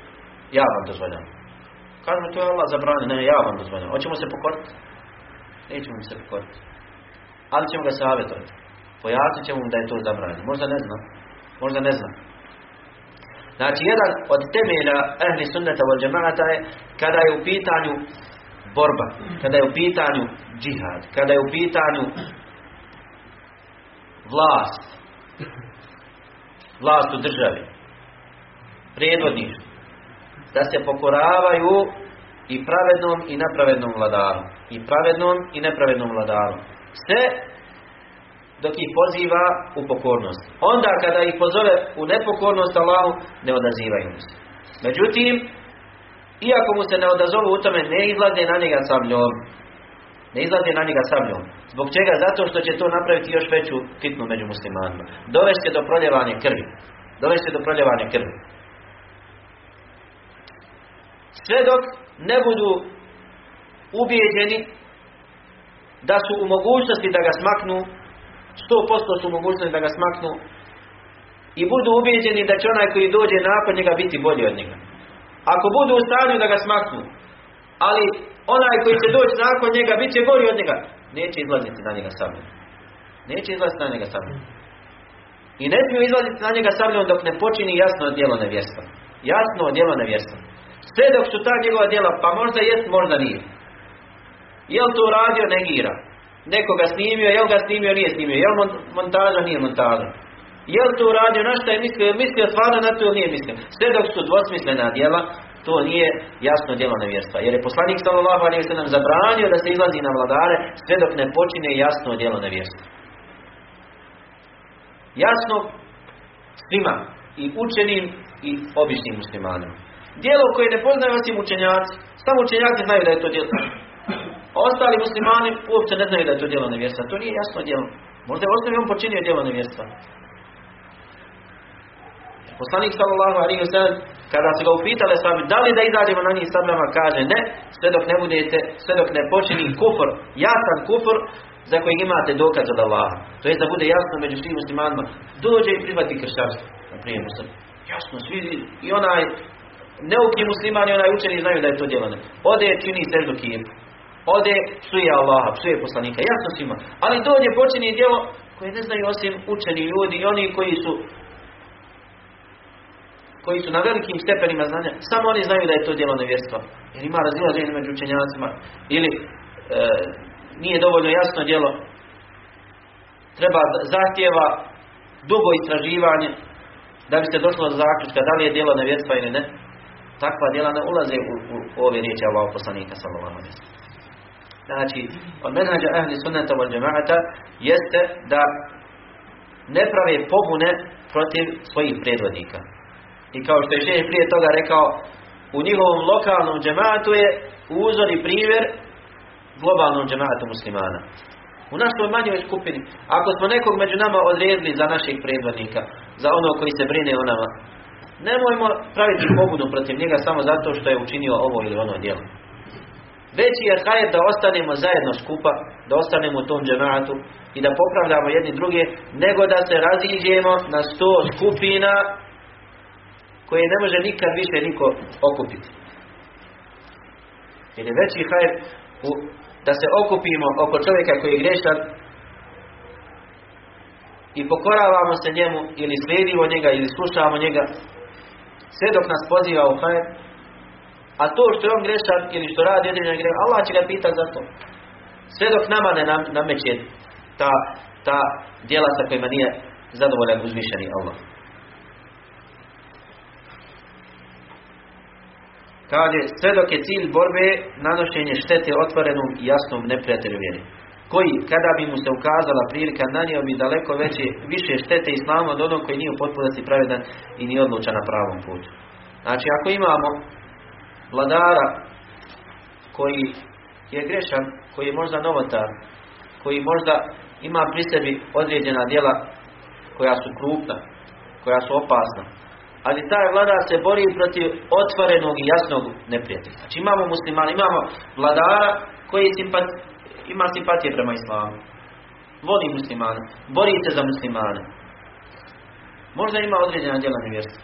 Ja vam dozvoljam. Kažemo to je Allah zabrani, ne, ja vam dozvoljam. Hoćemo se pokoriti? Nećemo se pokoriti. Ali ćemo ga savjetovati. Pojasnit ćemo mu da je to zabranjeno. Možda ne znam. Možda ne znam. Znači, jedan od temelja ehli sunneta od džemata je kada je u pitanju borba, kada je u pitanju džihad, kada je u pitanju vlast, vlast u državi, predvodništvo, da se pokoravaju i pravednom i nepravednom vladaru. I pravednom i nepravednom vladaru. Sve dok ih poziva u pokornost. Onda kada ih pozove u nepokornost Allahu, ne odazivaju se. Međutim, iako mu se ne odazovu u tome, ne izlaze na njega sabljom. Ne izlaze na njega sabljom. Zbog čega? Zato što će to napraviti još veću fitnu među muslimanima. Dovešće do proljevanja krvi. Dovešće do proljevanja krvi. Sve dok ne budu ubijeđeni da su u mogućnosti da ga smaknu posto su mogućnosti da ga smaknu i budu ubijeđeni da će onaj koji dođe nakon njega biti bolji od njega. Ako budu u stanju da ga smaknu, ali onaj koji će doći nakon njega bit će bolji od njega, neće izlaziti na njega samljom. Neće izlaziti na njega samljom. I ne smiju izlaziti na njega samljom dok ne počini jasno djelo nevjerstva. Jasno djelo nevjerstva. Sve dok su ta njegova djela, pa možda jest, možda nije. Jel to radio, negira nekoga snimio, jel ga snimio, nije snimio, jel montaža, nije montaža. Jel to uradio, na šta je mislio, mislio stvarno na to ili nije mislio. Sve dok su dvosmislena djela, to nije jasno djelo nevjerstva. Jer je poslanik sallallahu alejhi ve nam zabranio da se izlazi na vladare sve dok ne počine jasno djelo nevjerstva. Jasno svima i učenim i običnim muslimanima. Djelo koje ne poznaju osim učenjaci, samo učenjaci znaju da je to djelo. Ostali muslimani uopće ne znaju da je to djelo nevjerstva. To nije jasno djelo. Možda je osnovi on počinio djelo nevjerstva. Poslanik sallallahu alejhi ve sellem kada su ga upitali sami da li da izađemo na njih? Sablama kaže ne sve dok ne budete sve dok ne počini kufr. Jasan kufr za kojeg imate dokaz od Allaha. To je da bude jasno među svim muslimanima. Dođe i prihvati kršćanstvo na prijem jasno svi i onaj neuki muslimani onaj učeni znaju da je to djelo. Ode čini seždu kijepu. Ode psuje Allaha psuje poslanika jasno svima. Ali dođe počini djelo koje ne znaju osim učeni ljudi i oni koji su koji su na velikim stepenima znanja, samo oni znaju da je to djelo nevjerstva. Jer ima razilaženje među učenjacima. Ili e, nije dovoljno jasno djelo. Treba zahtjeva dugo istraživanje da bi se došlo do zaključka da li je djelo nevjerstva ili ne. Takva djela ne ulaze u, u, u ove riječi Allahog poslanika sallallahu Znači, od menhađa ahli sunnata wal džemaata jeste da ne prave pobune protiv svojih predvodnika. I kao što je šeh prije toga rekao, u njihovom lokalnom džematu je uzor i primjer globalnom džematu muslimana. U našoj manjoj skupini, ako smo nekog među nama odredili za naših predvodnika, za ono koji se brine o nama, nemojmo praviti pobudu protiv njega samo zato što je učinio ovo ili ono djelo. Veći je hajer da ostanemo zajedno skupa, da ostanemo u tom džematu i da popravljamo jedni druge, nego da se raziđemo na sto skupina koje ne može nikad više niko okupiti. Jer je veći hajr da se okupimo oko čovjeka koji je grešan i pokoravamo se njemu ili slijedimo njega ili slušamo njega sve dok nas poziva u hajr. A to što je on grešan ili što radi određen greh Allah će ga pitati za to. Sve dok nama ne nameće ta, ta djela sa kojima nije zadovoljan uzvišeni Allah Kaže, sve dok je cilj borbe nanošenje štete otvorenom i jasnom neprijatelju. Koji, kada bi mu se ukazala prilika, nanio bi daleko veće, više štete islamu od onog koji nije u potpunosti pravedan i nije odlučan na pravom putu. Znači, ako imamo vladara koji je grešan, koji je možda novotar, koji možda ima pri sebi određena djela koja su krupna, koja su opasna, ali taj vladar se bori protiv otvorenog i jasnog neprijatelja. Znači imamo muslimana, imamo vladara koji simpat, ima simpatije prema islamu. Voli muslimane, bori se za muslimane. Možda ima određena djela nevjerstva.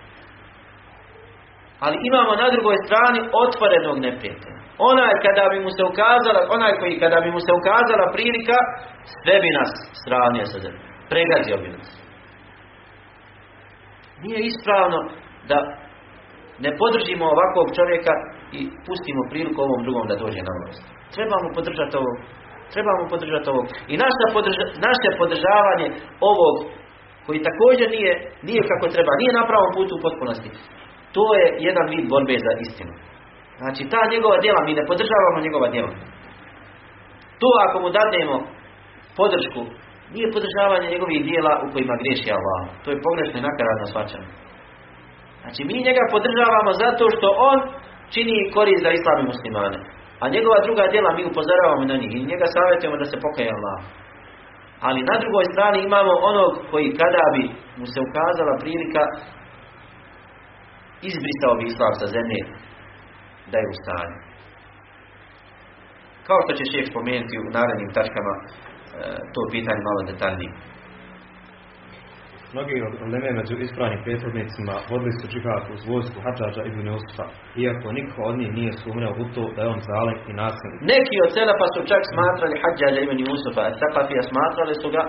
Ali imamo na drugoj strani otvorenog neprijatelja. Onaj kada bi mu se ukazala, onaj koji kada bi mu se ukazala prilika, sve bi nas sravnio sa zemlje. Pregazio bi nas. Nije ispravno da ne podržimo ovakvog čovjeka i pustimo priliku ovom drugom da dođe na vlast. Trebamo podržati ovog. Trebamo podržati ovog. I naše, podrža, naše podržavanje ovog koji također nije, nije kako treba, nije na pravom putu u potpunosti. To je jedan vid borbe za istinu. Znači ta njegova djela, mi ne podržavamo njegova djela. To ako mu dadnemo podršku nije podržavanje njegovih dijela u kojima griješi Allah. To je pogrešno i nakaradno svačano. Znači mi njega podržavamo zato što on čini korist za islam muslimane. A njegova druga djela mi upozoravamo na njih i njega savjetujemo da se pokaje Allah. Ali na drugoj strani imamo onog koji kada bi mu se ukazala prilika izbrisao bi islam sa zemlje da je u stanju. Kao što će šef spomenuti u narednim tačkama to pitanje malo detaljnije. Mnogi od uleme među ispravnim prethodnicima vodili su džihad uz vojsku Hadžađa ibn Usufa, iako niko od njih nije sumnjao u to da je on zalek i nasilnik. Neki od Selefa su čak smatrali Hadžađa ibn Usufa, a Sakafija smatrali su ga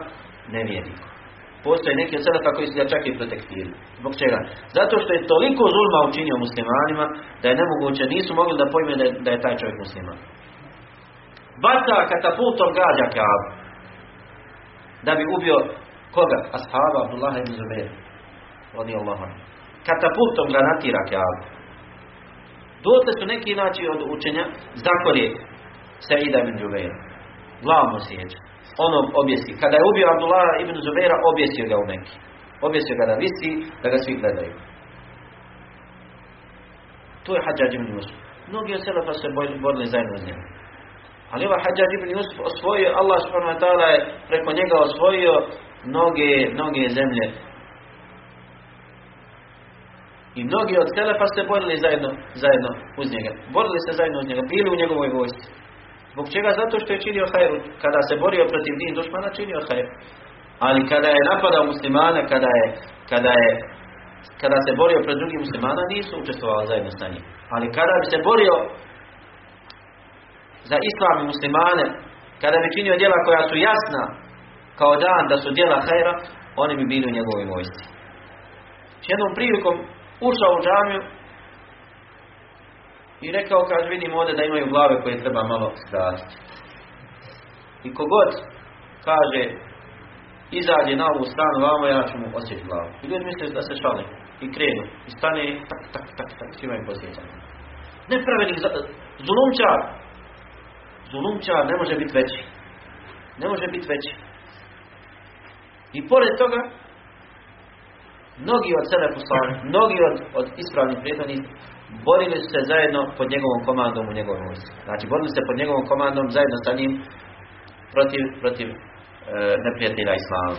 nevjernikom. Postoje neki od Selefa koji su ga čak i protektirali. Zbog čega? Zato što je toliko zulma učinio muslimanima da je nemoguće, nisu mogli da pojme da je, da je taj čovjek musliman. Baca katapultom gađa Kaabu da bi ubio koga? Ashaba Abdullah ibn Zubair. Radi Allahu Katapultom ga natira Kaabu. Dotle su neki način od učenja zakolje Sa'ida ibn Jubeira. Glavno sjeća. Ono objesi. Kada je ubio Abdullah ibn Zubeira, objesio ga u neki. Objesio ga da visi, da ga svi gledaju. To je Hadžađ ibn Yusuf. Mnogi od selefa se borili zajedno s njim. Ali ovaj Hadžađ ibn Yusuf osvojio, Allah subhanahu wa je preko njega osvojio mnoge, mnoge zemlje. I mnogi od selefa se borili zajedno, zajedno uz njega. Borili se zajedno uz njega, bili u njegovoj vojsci. Zbog čega? Zato što je činio hajru. Kada se borio protiv din dušmana, činio hajru. Ali kada je napadao muslimana, kada je, kada je kada se borio pred drugim muslimana, nisu učestvovali zajedno sa njim. Ali kada bi se borio za islam i muslimane, kada bi činio djela koja su jasna, kao dan da su djela hajra, oni bi bili u njegovoj vojsci. S jednom prilikom ušao u džamiju i rekao, kaže, vidim ovdje da imaju glave koje treba malo skratiti. I kogod kaže, izađe na ovu stranu vamo, ja ću mu osjeći glavu. I ljudi misle da se šali. I krenu. I stane i tak, tak, tak, tak, svima im posjećanje. Nepravednih, zulumčar. Zulumčar ne može biti veći. Ne može biti veći. I pored toga, mnogi od poslani, mnogi od, od ispravnih prijetnih borili su se zajedno pod njegovom komandom u njegovom vojsci. Znači, borili se pod njegovom komandom zajedno sa njim protiv, protiv e, neprijatelja Islama.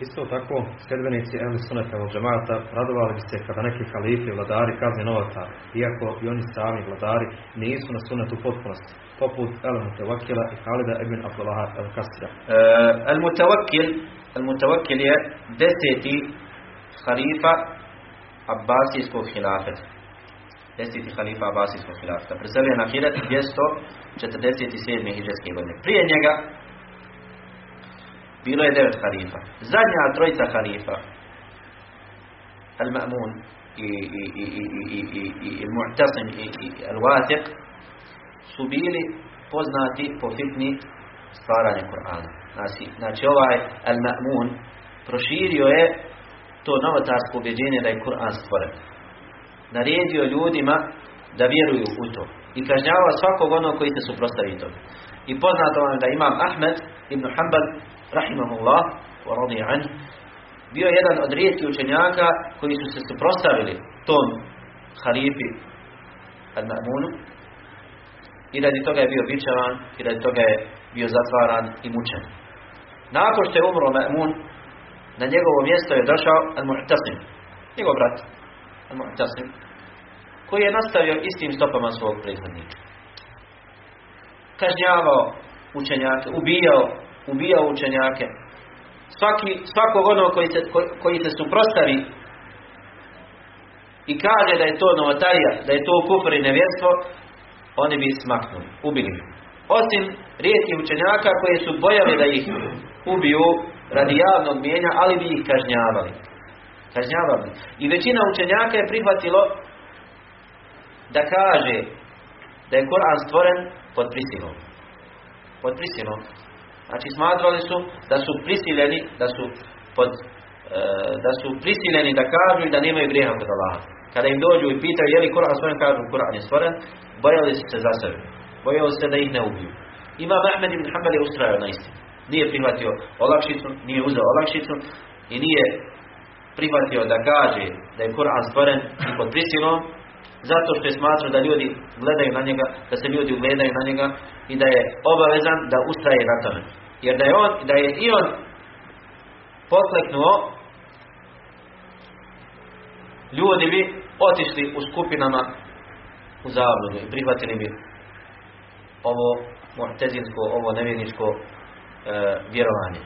Isto tako, sljedbenici Ehli Sunnata od džemata radovali bi se kada neki halifi vladari kazni novatar, iako i oni sami vladari nisu na sunnetu potpunosti, poput El Mutawakila i Halida ibn Abdullah al Kasira. El Mutawakil, El Mutawakil je deseti halifa Abbasijskog hilafeta. Deseti halifa Abbasijskog hilafeta. Preselio je na hiljad 247. hijđarske godine. Prije njega bilo je devet halifa. Zadnja trojica halifa, Al-Ma'mun i, i, i, i, i, i, i, i Mu'tasim i, Al-Watiq, su bili poznati po fitni stvaranja Kur'ana. Znači, znači ovaj Al-Ma'mun proširio je to novotarsko ubjeđenje da je Kur'an stvoren. Naredio ljudima da vjeruju u to. I kažnjavao svakog onog koji se suprostavi to. I poznato vam da imam Ahmed ibn Hanbal rahimahullah wa radi anhu bio jedan od rijetkih učenjaka koji su se suprostavili tom halifi al-Ma'munu i radi toga je bio bičavan i radi toga je bio zatvaran i mučen. Nakon što je umro Ma'mun, na njegovo mjesto je došao Al-Mu'tasim, njegov brat Al-Mu'tasim, koji je nastavio istim stopama svog prethodnika. Kažnjavao učenjake, ubijao, ubijao učenjake. Svaki, svakog onog koji se, koji, koji se suprostavi i kaže da je to novotarija, da je to kufr i nevjerstvo, oni bi smaknuli, ubili bi. Osim rijetkih učenjaka koji su bojali da ih ubiju radi javnog mijenja, ali bi ih kažnjavali. Kažnjavali. I većina učenjaka je prihvatilo da kaže da je Koran stvoren pod prisilom. Pod prisilom. Znači smatrali su da su prisiljeni, da su pod e, da su prisiljeni da kažu i da nemaju grijeha kod Allaha. Kada im dođu i pitaju je li Kur'an stvoren, kažu Kur'an je stvoren, bojali su se za sebe. Bojali se da ih ne ubiju. Ima Ahmed ibn Hanbal je ustrajao na istinu. Nije prihvatio olakšicu, nije uzeo olakšicu i nije prihvatio da kaže da je Kur'an stvoren pod prisilom, zato što je smatrao da ljudi gledaju na njega, da se ljudi ugledaju na njega i da je obavezan da ustraje na tome. Jer da je on, da je i on pokleknuo, ljudi bi otišli u skupinama u zabludu i prihvatili bi ovo mu'tezinsko, ovo nevjerničko e, vjerovanje.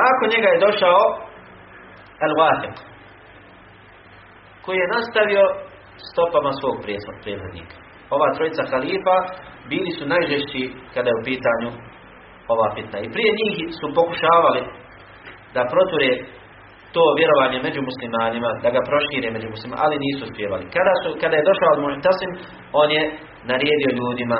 Nakon njega je došao Al-Watiq, koji je nastavio stopama svog prethodnika. Ova trojica halifa bili su najžešći kada je u pitanju ova fitna. I prije njih su pokušavali da proture to vjerovanje među muslimanima, da ga prošire među muslimanima, ali nisu uspjevali. Kada, su, kada je došao od Mu'tasim, on je naredio ljudima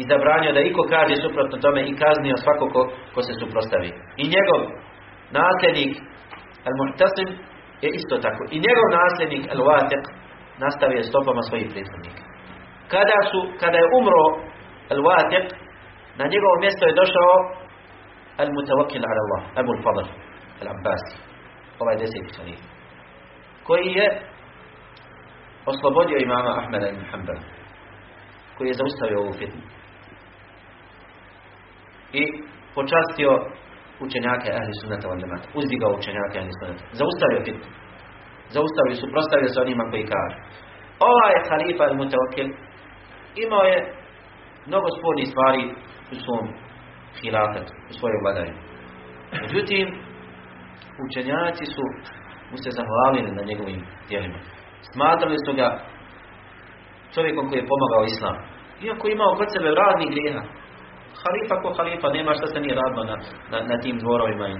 i zabranio da iko kaže suprotno tome i kaznio svako ko, ko se suprostavi. I njegov nasljednik Al-Muhtasim je isto tako. I njegov nasljednik Al-Watiq nastavio stopama svojih prethodnika. Kada, su, kada je umro Al-Watiq, na njegovo mjesto je došao Al-Mutawakkil ala Allah, Abu Al-Fadl, Al-Abbasi, ovaj deseti halif, koji je oslobodio imama Ahmeda ibn Hanbal, koji je zaustavio ovu fitnu. I počastio učenjake ahli sunnata wal jamaata, uzdigao učenjake ahli sunnata, zaustavio fitnu. Zaustavio, suprostavio se onima koji kažu. Ovaj halifa al-Mutawakkil imao je mnogo spornih stvari u svom hilafetu, u svojoj vladavini. Međutim, učenjaci su mu se zahvalili na njegovim djelima. Smatrali su ga čovjekom koji je pomagao islam. Iako je imao kod sebe raznih grijeha. Halifa ko halifa, nema šta se nije radilo na, na, na tim dvorovima. I,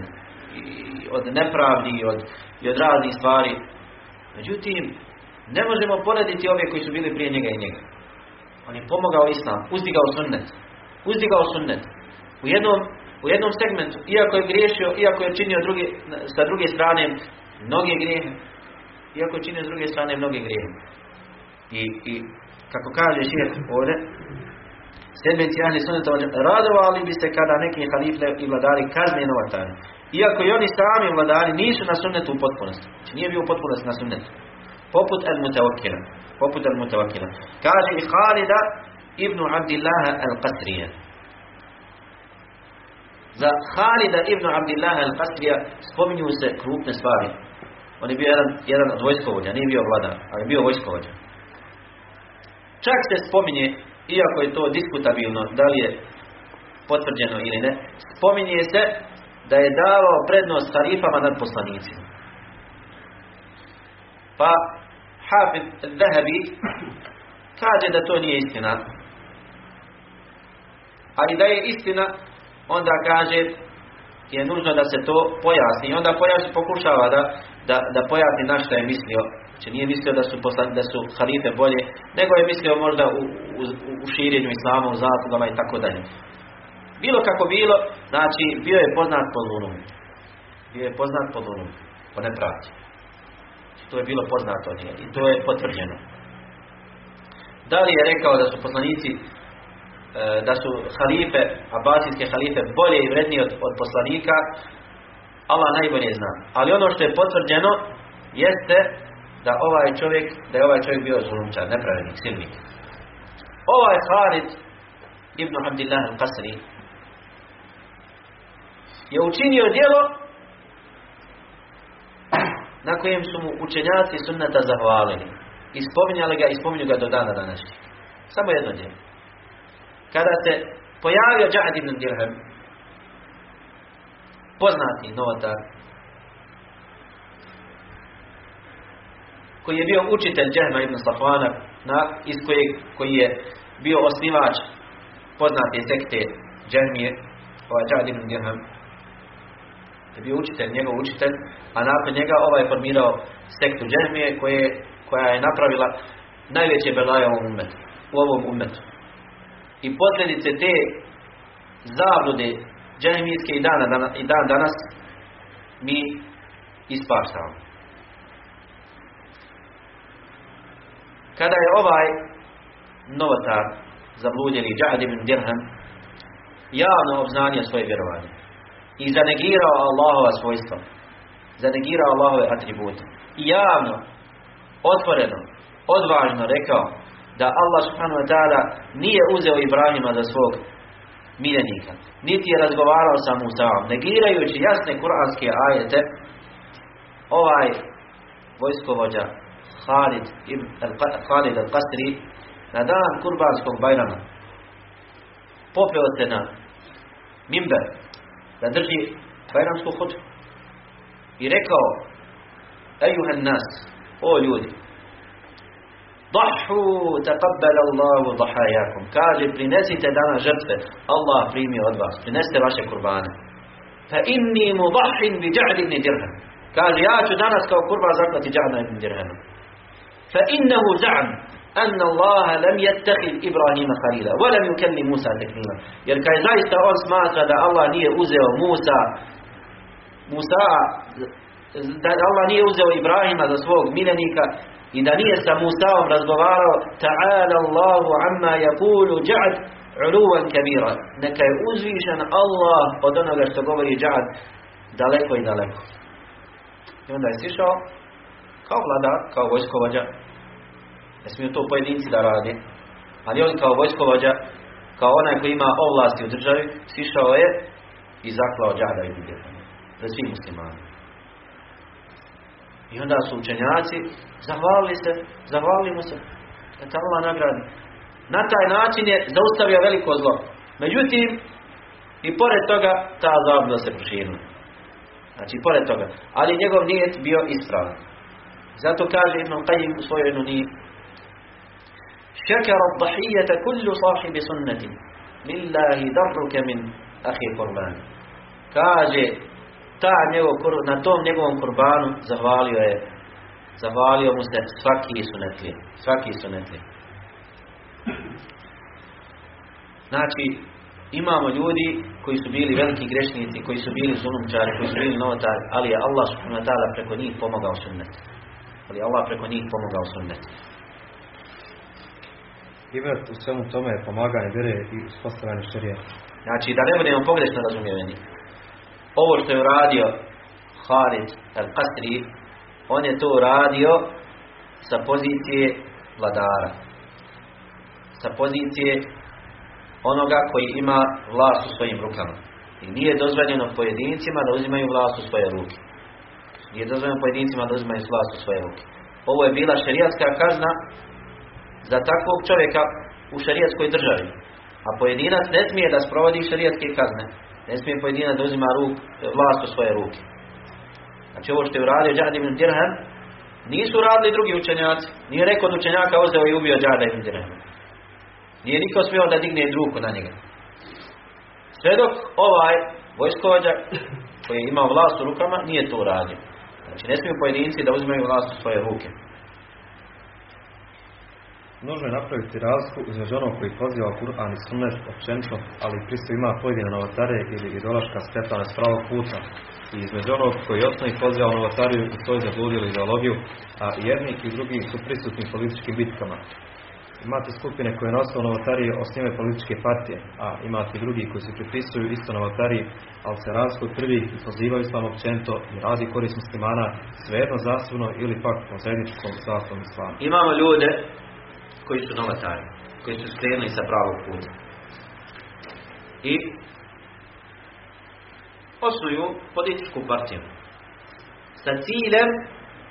od nepravdi i od, i od raznih stvari. Međutim, ne možemo porediti ove koji su bili prije njega i njega. On je pomogao islam, uzdigao sunnet. Uzdigao sunnet. U jednom, u jednom segmentu, iako je griješio, iako je činio drugi, sa druge strane mnoge grijehe, iako je činio s druge strane mnoge grijehe. I, i kako kaže šir ovdje, sedmici ahli sunneta radovali bi se kada neki halife i vladari kazne novatari. Iako i oni sami vladari nisu na sunnetu u potpunosti. Znači nije bio u potpunosti na sunnetu. Poput al-mutawakkila. Poput al-mutawakkila. Kaže i Khalida ibn Abdillaha al-Qasrija. Za Khalida ibn Abdillaha al-Qasrija spominju se krupne stvari. On je bio jedan, jedan od vojskovođa, nije bio vladar, ali je bio vojskovođa. Čak se spominje, iako je to diskutabilno, da li je potvrđeno ili ne, spominje se da je davao prednost halifama nad poslanicima. Pa Hafid Zahabi kaže da to nije istina. Ali da je istina, onda kaže je nužno da se to pojasni. I onda pojasni, pokušava da, da, da pojasni na što je mislio. Znači nije mislio da su, poslan, da su halife bolje, nego je mislio možda u, u, u širenju islama, u zaslugama i tako dalje. Bilo kako bilo, znači bio je poznat po lunom. Bio je poznat po lunom, po nepravdi. To je bilo poznato njega i to je potvrđeno. Da li je rekao da su poslanici da su halife, abasijske halife bolje i vrednije od, od poslanika, Allah najbolje zna. Ali ono što je potvrđeno jeste da ovaj čovjek, da je ovaj čovjek bio zulumčar, nepravednik, silnik. Ovaj Khalid ibn Abdillah al-Qasri je učinio djelo na kojem su mu učenjaci sunnata zahvalili. I spominjali ga i spominju ga do dana današnjeg. Samo jedno djelo. Kada se pojavio Džahad ibn Dirham, poznati novotar, koji je bio učitelj Džahma ibn Safvana, na, iz kojeg, koji je bio osnivač poznate sekte Džahmije, ovaj Džahad ibn Dirham, je bio učitelj, njegov učitelj, a nakon njega ovaj je formirao sektu Džahmije koje, koja je napravila najveće belaje u umetu. U ovom umetu. I posljedice te zablude džahmijske i, dana, i dan danas mi ispaštamo. Kada je ovaj novotar zabludjeli Džahad ibn Dirham javno obznanio svoje vjerovanje i zanegirao Allahova svojstva, zanegirao Allahove atribute i javno, otvoreno, odvažno rekao da Allah subhanahu wa ta'ala nije uzeo Ibrahima za svog miljenika, niti je razgovarao sa Musaom, negirajući jasne kuranske ajete, ovaj vojskovođa Khalid ibn Khalid al-Qasri na dan kurbanskog bajrama popeo se na mimber da drži bajramsku hutbu i rekao ejuhan nas, o ljudi Dahu taqabbal Allahu dahayakum. Kaže prinesite danas žrtve. Allah primi od vas. Prinesite vaše kurbane. Fa inni mudahin bi Ja'd ibn Dirham. Kaže ja ću danas kao kurban zaklati Ja'da ibn Dirham. Fa innahu za'am أن الله لم يتخذ إبراهيم خليلا ولم يكلم موسى تكليما jer kaj zaista on smatra da Allah nije uzeo Musa Musa da Allah nije uzeo Ibrahima za svog miljenika i da nije sa Musaom razgovarao ta'ala Allahu amma yakulu ja'ad uluvan kabira neka je uzvišen Allah od onoga što govori ja'ad daleko i daleko i onda je sišao kao vladar, kao vojskovođa ne smiju to pojedinci da radi ali on kao vojskovođa kao onaj koji ima ovlasti u državi sišao je i zaklao džada i za svih muslimani i onda su učenjaci zahvalili se, zahvalili mu se da ta Allah nagradi. Na taj način je zaustavio veliko zlo. Međutim, i pored toga ta zabluda se proširila. Znači, pored toga. Ali njegov nijet bio ispravan. Zato kaže Ibn Qajim u svojoj nuni Šekara dhahijeta kullu sahibi sunnetim Lillahi darruke min ahi kurban Kaže ta njegov, na tom njegovom kurbanu zahvalio je zahvalio mu se svaki sunetlije svaki sunetlije znači imamo ljudi koji su bili veliki grešnici koji su bili zulumčari koji su bili novotari ali je Allah subhanahu wa ta'ala preko njih pomogao sunnet ali Allah preko njih pomogao sunnet Ibrat u svemu tome je pomaganje vjere i uspostavljanje šarija. Znači, da ne budemo pogrešno razumijeveni. Ovo što je uradio Halid al-Qasri, on je to uradio sa pozicije vladara. Sa pozicije onoga koji ima vlast u svojim rukama. I nije dozvoljeno pojedincima da uzimaju vlast u svoje ruke. Nije dozvoljeno pojedincima da uzimaju vlast u svoje ruke. Ovo je bila šerijatska kazna za takvog čovjeka u šerijatskoj državi. A pojedinac ne smije da sprovodi šerijatske kazne. Ne smije pojedinac da uzima ruk, vlast u svoje ruke. Znači ovo što je uradio Džad ibn Dirham, nisu radili drugi učenjaci. Nije rekao od učenjaka uzeo i ubio Džada ibn Dirham. Nije niko smio da digne ruku na njega. Sve dok ovaj vojskovođa koji je imao vlast u rukama, nije to uradio. Znači ne smiju pojedinci da uzimaju vlast u svoje ruke. Nužno je napraviti razliku između onog koji poziva Kur'an i Sunnet općenito, ali pristo ima pojedine novotare ili idolaška skretana s pravog puta. I između onog koji osnovi poziva novotariju i svoju zabludili ideologiju, a jedni i drugi su prisutni u političkim bitkama. Imate skupine koje na osnovu novotarije osnijeve političke partije, a imate drugi koji se pripisuju isto novotariji, ali se razlikuju prvi i pozivaju islam općenito i radi korist muslimana svejedno zasebno ili pak po zajedničkom sastavom islama. Imamo ljude koji su novatari, koji su skrenuli sa pravog puta. I osnuju političku partiju sa ciljem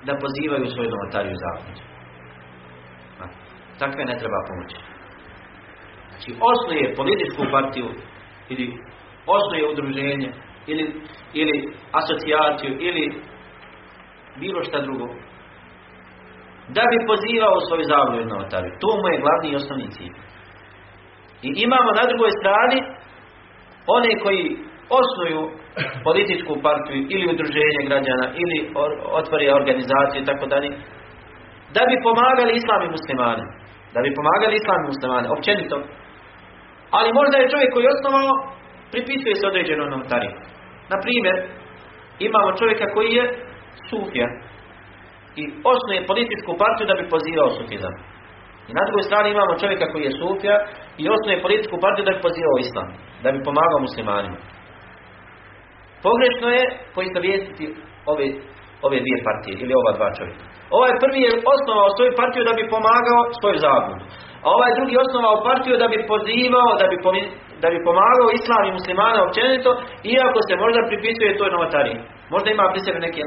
da pozivaju svoju novatariju zakonju. Takve ne treba pomoći. Znači, osnuje političku partiju ili osnuje udruženje ili, ili asocijaciju ili bilo šta drugo da bi pozivao svoju zavlju i novotariju. To mu je glavni i osnovni cilj. I imamo na drugoj strani one koji osnuju političku partiju ili udruženje građana ili otvori organizaciju i tako dalje da bi pomagali islam i muslimane. Da bi pomagali islam muslimane, općenito. Ali možda je čovjek koji je osnovao pripisuje se određeno novotariju. Na primjer, imamo čovjeka koji je sufija, i osnuje političku partiju da bi pozivao sufizam. I na drugoj strani imamo čovjeka koji je sufija i osnuje političku partiju da bi pozivao islam, da bi pomagao muslimanima. Pogrešno je poistovjetiti ove, ove dvije partije ili ova dva čovjeka. Ovaj prvi je osnovao svoju partiju da bi pomagao svoju zabludu. A ovaj drugi osnovao partiju da bi pozivao, da bi, da bi pomagao islam i muslimana općenito, iako se možda pripisuje toj novatariji. Možda ima pri sebi neke,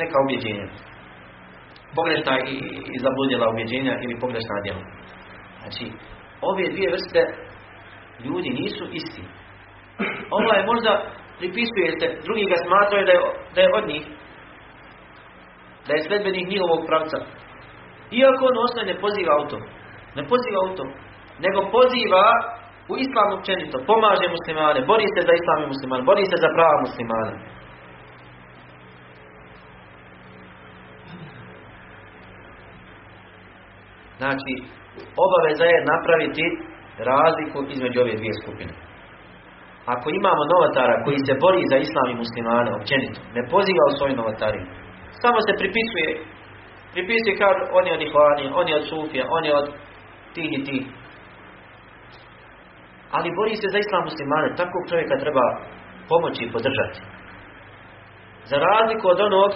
neka objeđenja pogrešna i, i zabludjela ubjeđenja ili pogrešna djela. Znači, ove dvije vrste ljudi nisu isti. Ova je možda pripisuje se, drugi ga smatraju da je, da je od njih, da je sledbenik njihovog pravca. Iako on osnovi ne poziva u to, ne poziva u to, nego poziva u islamu općenito, pomaže muslimane, bori se za islam i muslimane, bori se za prava muslimana. Znači, obaveza je napraviti razliku između ove dvije skupine. ako imamo novotara koji se bori za islam i muslimane općenito, ne poziva u svoju samo se pripisuje, pripisuje kao on je od Ihvani, on je od Sufija, on je od tih i tih. Ali bori se za islam muslimane, takvog čovjeka treba pomoći i podržati. Za razliku od onog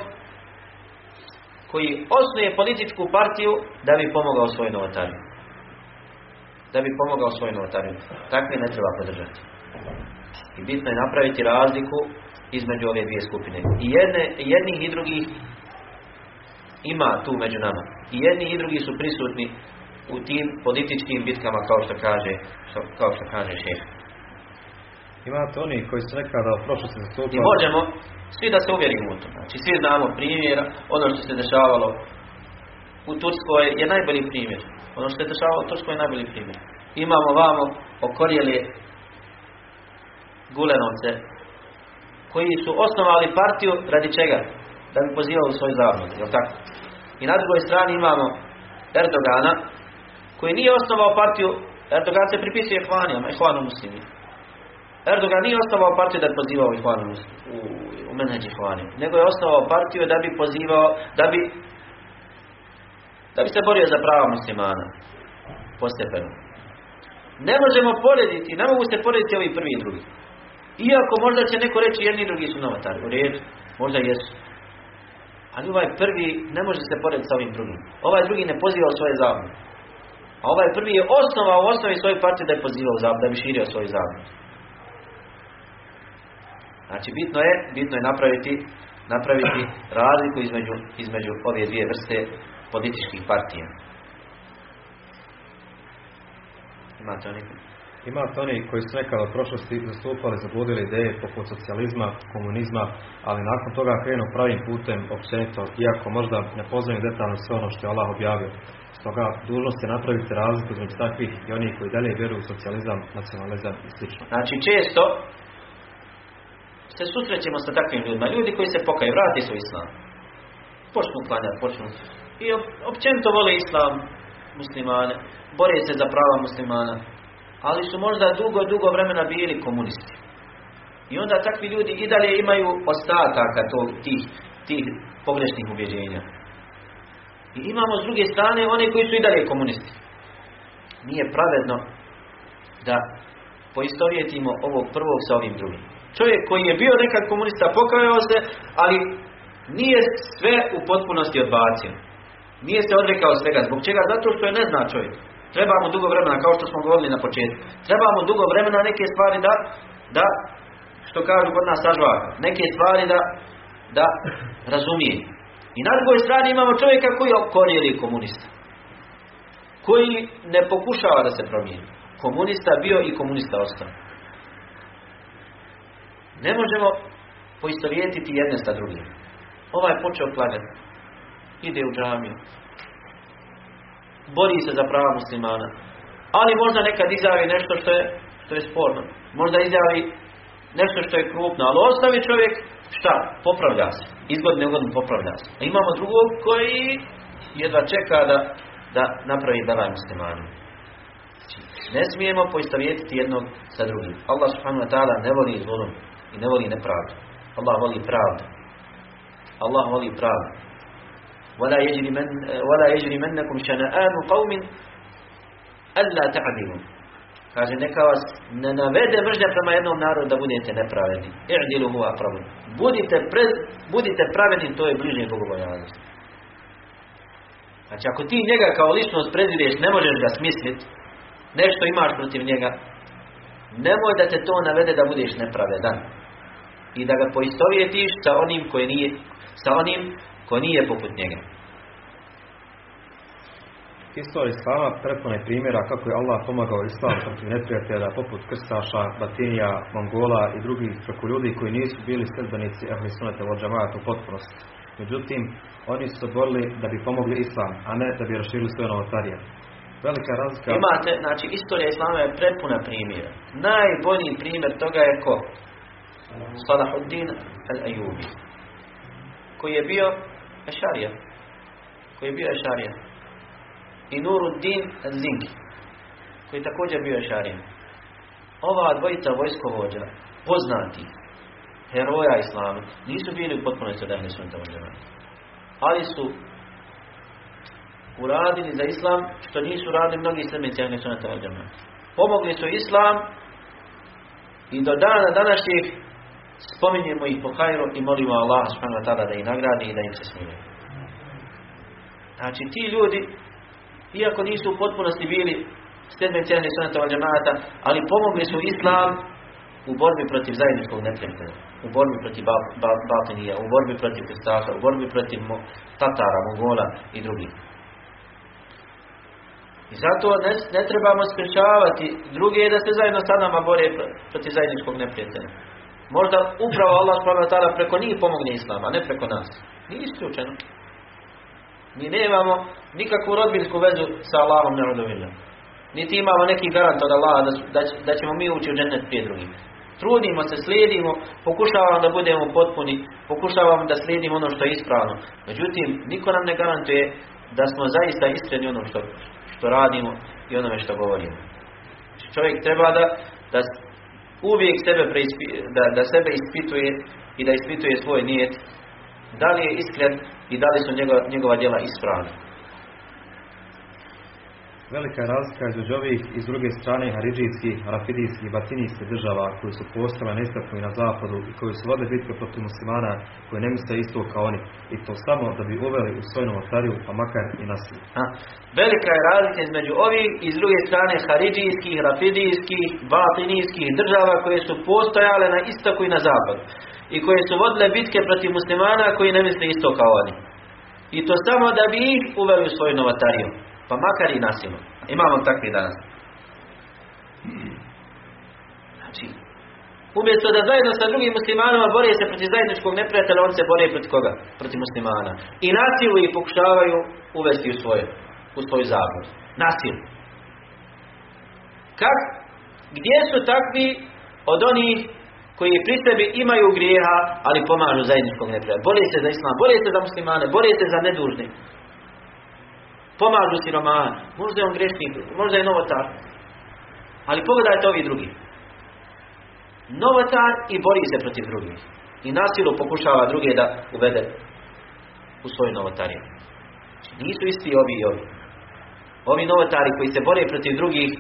koji osnuje političku partiju da bi pomogao svoj novotariju. Da bi pomogao svoj novotariju. Takve ne treba podržati. I bitno je napraviti razliku između ove dvije skupine. I jedne, jednih i drugih ima tu među nama. I jedni i drugi su prisutni u tim političkim bitkama kao što kaže, kao što kaže šef. Imate oni koji su nekada u prošlosti zastupali... I možemo svi da se uvjerimo u to. Znači, svi znamo primjera, ono što se dešavalo u Turskoj je najbolji primjer. Ono što se dešavalo u Turskoj je najbolji primjer. Imamo vamo okorjeli gulenovce koji su osnovali partiju radi čega? Da bi pozivali svoj zavod, jel tako? I na drugoj strani imamo Erdogana koji nije osnovao partiju, Erdogan se pripisuje Hvanijama, Hvanu muslimi. Erdogan nije osnovao partiju da bi pozivao Hvanu u, u menheđi Hvaniju, nego je osnovao partiju da bi pozivao, da bi da bi se borio za prava muslimana postepeno. Ne možemo porediti, ne mogu se porediti ovi prvi i drugi. Iako možda će neko reći jedni i drugi su novotari, u redu, možda jesu. Ali ovaj prvi ne može se porediti sa ovim drugim. Ovaj drugi ne poziva u svoje zabune. A ovaj prvi je osnova u osnovi svoje partije da je pozivao zabune, da bi širio svoj zabune. Znači bitno je, bitno je napraviti, napraviti razliku između, između ove dvije vrste političkih partija. Imate oni? Imate oni koji su nekada u prošlosti zastupali, zabludili ideje poput socijalizma, komunizma, ali nakon toga krenu pravim putem općenito, iako možda ne poznaju detaljno sve ono što je Allah objavio. Stoga dužnost je napraviti razliku između takvih i onih koji dalje vjeruju u socijalizam, nacionalizam i sl. Znači često se susrećemo sa takvim ljudima. Ljudi koji se pokaju, vrati su islam. Počnu klanjati, počnu. I općenito vole islam muslimane. Bore se za prava muslimana. Ali su možda dugo, dugo vremena bili komunisti. I onda takvi ljudi i dalje imaju ostataka tog, tih, tih pogrešnih ubjeđenja. I imamo s druge strane one koji su i dalje komunisti. Nije pravedno da poistovjetimo ovog prvog sa ovim drugim. Čovjek koji je bio nekad komunista pokajao se, ali nije sve u potpunosti odbacio. Nije se odrekao svega. Zbog čega? Zato što je ne zna čovjek. Treba mu dugo vremena, kao što smo govorili na početku. Treba mu dugo vremena neke stvari da, da što kažu kod nas sažvaka, neke stvari da, da razumije. I na drugoj strani imamo čovjeka koji je okorijeli komunista. Koji ne pokušava da se promijeni. Komunista bio i komunista ostao. Ne možemo poistovjetiti jedne sa drugim. Ovaj počeo klagati. Ide u džamiju. Bori se za prava muslimana. Ali možda nekad izjavi nešto što je, što je sporno. Možda izjavi nešto što je krupno. Ali ostavi čovjek šta? Popravlja se. Izgodno neugodno popravlja se. A imamo drugog koji jedva čeka da, da napravi belaj muslimanu. Znači, ne smijemo poistovjetiti jednog sa drugim. Allah subhanahu wa ta'ala ne voli zulum i ne voli nepravdu. Allah voli pravdu. Allah voli pravdu. ولا يجرمن ولا يجرمنكم شنآن قوم ألا تعدلوا Kaže, neka vas ne navede mržnja prema jednom narodu da budete nepravedni. I'dilu huwa aqrabu. Budite, pre, budite pravedni, to je bliže bogobojaznosti. Znači, ako ti njega kao ličnost prezireš, ne možeš ga smislit, nešto imaš protiv njega, nemoj da te to navede da budeš nepravedan. I da ga poistovjetiš sa onim koji nije, sa onim ko nije poput njega. Istorija Islama prepune primjera kako je Allah pomagao Islam protiv neprijatelja poput Krstaša, Batinija, Mongola i drugih preko ljudi koji nisu bili sledbenici Ahli Sunnata od džamata u potpunosti. Međutim, oni su se borili da bi pomogli Islam, a ne da bi raširili svoje novotarije. Velika razlika... Imate, znači, istorija Islama je prepuna primjera. Najbolji primjer toga je ko? Salahuddin al-Ajubi. Koji je bio Ešarija. Koji je bio Ešarija. I Nuruddin al-Zinki. Koji je također bio Ešarija. ova dvojica vojskovođa, poznati, heroja islama, nisu bili u potpunosti od ehli Ali su uradili za islam što nisu radili mnogi sljedbenici ehli sunnata Pomogli su islam i do dana današnjih spominjemo ih po hajru i molimo Allah subhanahu tada da ih nagradi i da im se smije. Znači ti ljudi, iako nisu u potpunosti bili sljedbenici ehli sunnata ali pomogli su islam u borbi protiv zajedničkog neprijatelja, u borbi protiv Balkanija, u borbi protiv Kristaka, u borbi protiv Tatara, Mongola i drugih. I zato ne, ne trebamo sprečavati druge da se zajedno sa nama bore protiv zajedničkog neprijatelja. Možda upravo Allah subhanahu preko njih pomogne Islama, ne preko nas. Nije isključeno. Mi nemamo nikakvu rodbinsku vezu sa Allahom narodovinom. Niti imamo neki garant od Allaha da, da, da ćemo mi ući u džennet prije drugih. Trudimo se, slijedimo, pokušavamo da budemo potpuni, pokušavamo da slijedimo ono što je ispravno. Međutim, niko nam ne garantuje da smo zaista iskreni ono što, što radimo i onome što govorimo. Znači, čovjek treba da, da uvijek sebe da, da sebe ispituje i da ispituje svoj nijet da li je iskren i da li su njegova, njegova djela ispravna. Velika je razlika između ovih i s druge strane haridžijskih, rafidijskih i batinijskih država koji su postale nestakli na zapadu i koji su vode bitke protiv muslimana koji ne misle isto kao oni i to samo da bi uveli u svoju novotariju pa makar i nasilje. Velika je razlika između ovih i s druge strane haridžijskih, rafidijskih, batinijskih država koje su postojale na istoku i na zapadu i koje su vodile bitke protiv muslimana koji ne misle isto kao oni. I to samo da bi ih uveli u svoju novatariju. Pa makar i nasilno. Imamo takvi danas. Znači, umjesto da zajedno sa drugim muslimanima bore se protiv zajedničkog neprijatelja, on se bore protiv koga? Protiv muslimana. I nasilu ih pokušavaju uvesti u svoje, u svoj zabor. Nasilu. Kak? Gdje su takvi od onih koji pri sebi imaju grijeha, ali pomažu zajedničkog neprijatelja. Bore se za islam, bore se za muslimane, bore se za nedužne. Pomažu siromane. Možda je on grešnik, možda je novotar. Ali pogledajte ovi drugi. Novotar i bori se protiv drugih. I nasilu pokušava druge da uvede u svoju novotariju. Nisu isti ovi i ovi. Ovi novotari koji se bore protiv drugih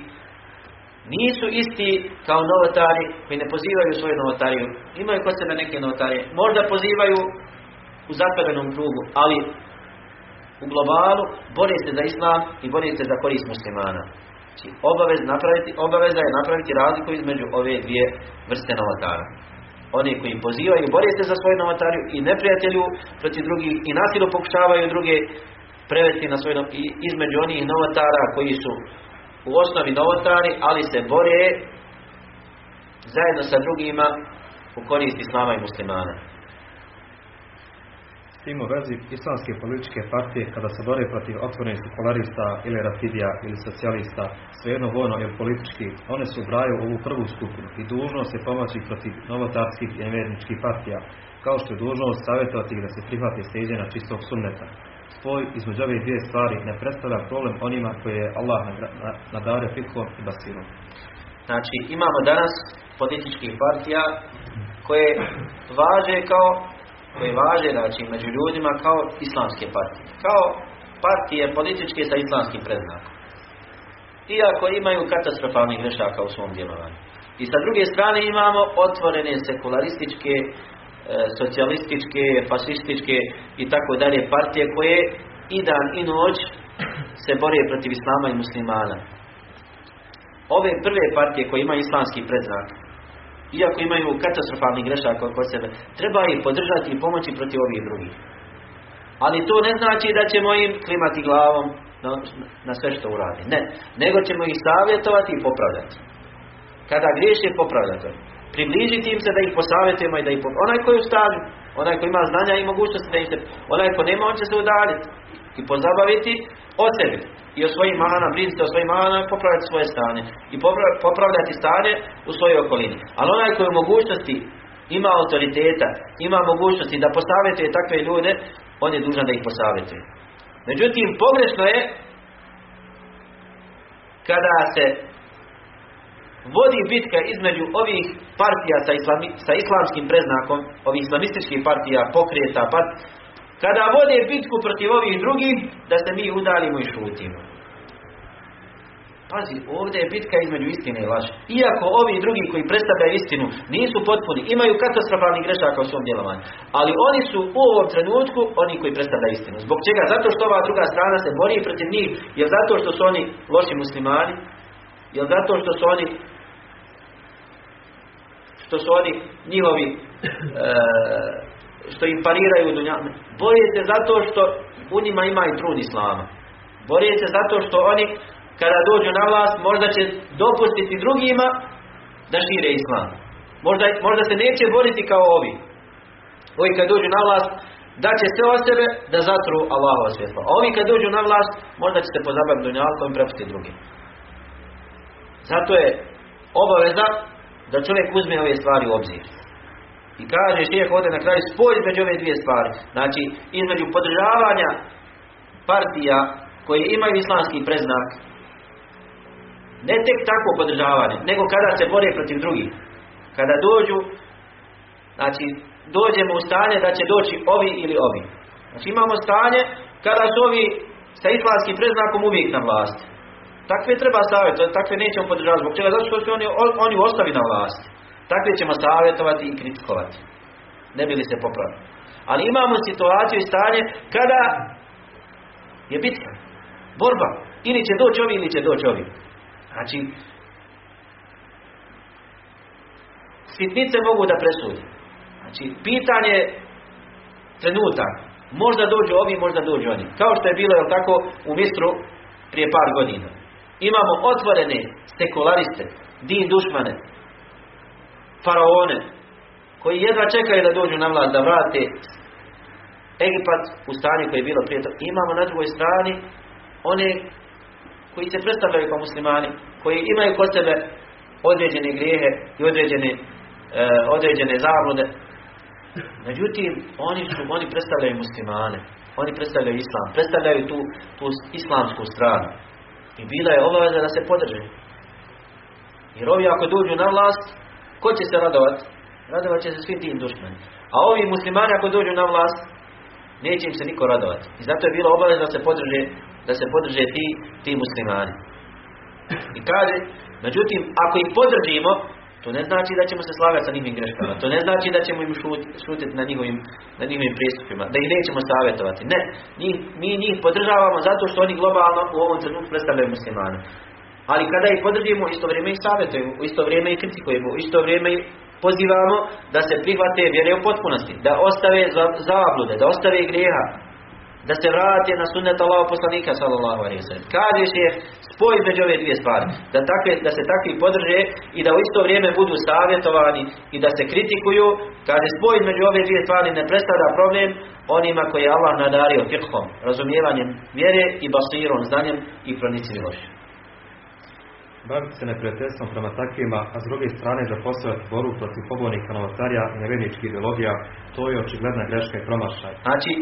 nisu isti kao novotari koji ne pozivaju svoju novotariju. Imaju kod sebe neke novotarije. Možda pozivaju u zatvorenom krugu, ali u globalu bori se za islam i bori se za korist muslimana. Znači, obavez napraviti, obaveza je napraviti razliku između ove dvije vrste novotara. Oni koji pozivaju, bore se za svoju novotariju i neprijatelju protiv drugih i nasilu pokušavaju druge prevesti na svoj i između onih novotara koji su u osnovi novotari, ali se bore zajedno sa drugima u korist islama i muslimana tim u vezi islamske političke partije kada se bore protiv otvorenih sekularista ili rafidija ili socijalista, svejedno vojno ili politički, one su ubraju ovu prvu skupinu i dužnost je pomoći protiv novotarskih i nevjerničkih partija, kao što je dužnost savjetovati da se prihvati na čistog sunneta. Spoj između ove dvije stvari ne predstavlja problem onima koje je Allah nadario fikom i basirom. Znači, imamo danas političkih partija koje važe kao koje važe znači, među ljudima kao islamske partije. Kao partije političke sa islamskim predznakom. Iako imaju katastrofalnih grešaka u svom djelovanju. I sa druge strane imamo otvorene sekularističke, e, socijalističke, fasističke i tako dalje partije koje i dan i noć se bore protiv islama i muslimana. Ove prve partije koje imaju islamski predznak iako imaju katastrofalni grešaka kod sebe, treba ih podržati i pomoći protiv ovih drugih. Ali to ne znači da ćemo im klimati glavom na, na sve što uradi. Ne, nego ćemo ih savjetovati i popravljati. Kada griješe, popravljati. Približiti im se da ih posavjetujemo i da ih. Onaj koji ustavi, onaj koji ima znanja i mogućnosti da ih se, onaj ko nema, on će se udaljiti i pozabaviti o sebi i o svojim manama, brinuti o svojim manama, popravljati svoje stanje i popravljati stanje u svojoj okolini. Ali onaj koji u mogućnosti ima autoriteta, ima mogućnosti da posavjetuje takve ljude, on je dužan da ih posavjetuje. Međutim, pogrešno je kada se vodi bitka između ovih partija sa, islami, sa islamskim preznakom, ovih islamističkih partija, pokreta, part, kada vode bitku protiv ovih drugih, da se mi udalimo i šutimo. Pazi, ovdje je bitka između istine i laži. Iako ovi drugi koji predstavljaju istinu nisu potpuni, imaju katastrofalni grešaka u svom djelovanju. Ali oni su u ovom trenutku oni koji predstavljaju istinu. Zbog čega? Zato što ova druga strana se bori protiv njih, jer zato što su oni loši muslimani, jer zato što su oni što su oni njihovi e, što im pariraju dunja. Borije se zato što u njima ima i trud islama. Borije se zato što oni kada dođu na vlast možda će dopustiti drugima da šire islam. Možda, možda se neće boriti kao ovi. Ovi kad dođu na vlast da će sve o sebe da zatru Allahova svjetlo. A ovi kad dođu na vlast možda će se pozabaviti dunjalkom i prepustiti drugim. Zato je obaveza da čovjek uzme ove stvari u obzir. I kaže šeheh ovdje na kraju spoj između ove dvije stvari. Znači, između podržavanja partija koje imaju islamski preznak, ne tek tako podržavanje, nego kada se bore protiv drugih. Kada dođu, znači, dođemo u stanje da će doći ovi ili ovi. Znači, imamo stanje kada su ovi sa islamskim preznakom uvijek na vlasti. Takve treba savjetovati, takve nećemo podržavati. Zbog čega? Zato što su oni, oni ostavi na vlasti. Takve ćemo savjetovati i kritikovati. Ne bi li se popravili. Ali imamo situaciju i stanje kada je bitka, borba. Ili će doći ovi, ili će doći ovi. Znači, sitnice mogu da presudi. Znači, pitanje trenutak. Možda dođu ovi, možda dođu oni. Kao što je bilo, jel tako, u Mistru prije par godina. Imamo otvorene sekulariste, din dušmane, faraone, koji jedva čekaju da dođu na vlast, da vrate Egipat u stanju koje je bilo prije toga. Imamo na drugoj strani one koji se predstavljaju kao muslimani, koji imaju kod sebe određene grijehe i određene, e, određene zablude. Međutim, oni, su, oni predstavljaju muslimane, oni predstavljaju islam, predstavljaju tu, tu islamsku stranu. I bila je obaveza da se podrže. Jer ovi ako dođu na vlast, ko će se radovati? Radovat će se svi tim dušmani. A ovi muslimani ako dođu na vlast, neće im se niko radovati. I zato je bilo obaveza da se podrže, da se podrže ti, ti muslimani. I kaže, međutim, ako ih podržimo, to ne znači da ćemo se slagati sa njihovim greškama. To ne znači da ćemo im šutiti na njihovim, na njihovim pristupima. Da ih nećemo savjetovati. Ne. mi njih podržavamo zato što oni globalno u ovom trenutku predstavljaju muslimane. Ali kada ih podržimo, isto vrijeme ih savjetujemo, isto vrijeme ih kritikujemo, isto vrijeme ih pozivamo da se prihvate vjere u potpunosti, da ostave zablude, da ostave grijeha, da se vrate na sunnet Allahu poslanika sallallahu alejhi ve sellem. Je spoj između ove dvije stvari, da takve da se takvi podrže i da u isto vrijeme budu savjetovani i da se kritikuju, kaže spoj između ove dvije stvari ne predstavlja problem onima koje je Allah nadario fiqhom, razumijevanjem vjere i basirom, znanjem i pronicljivošću. Baviti se neprijateljstvom prema takvima, a s druge strane zapostavljati boru protiv pobojnika novotarija i ideologija, to je očigledna greška i promašaj. Znači,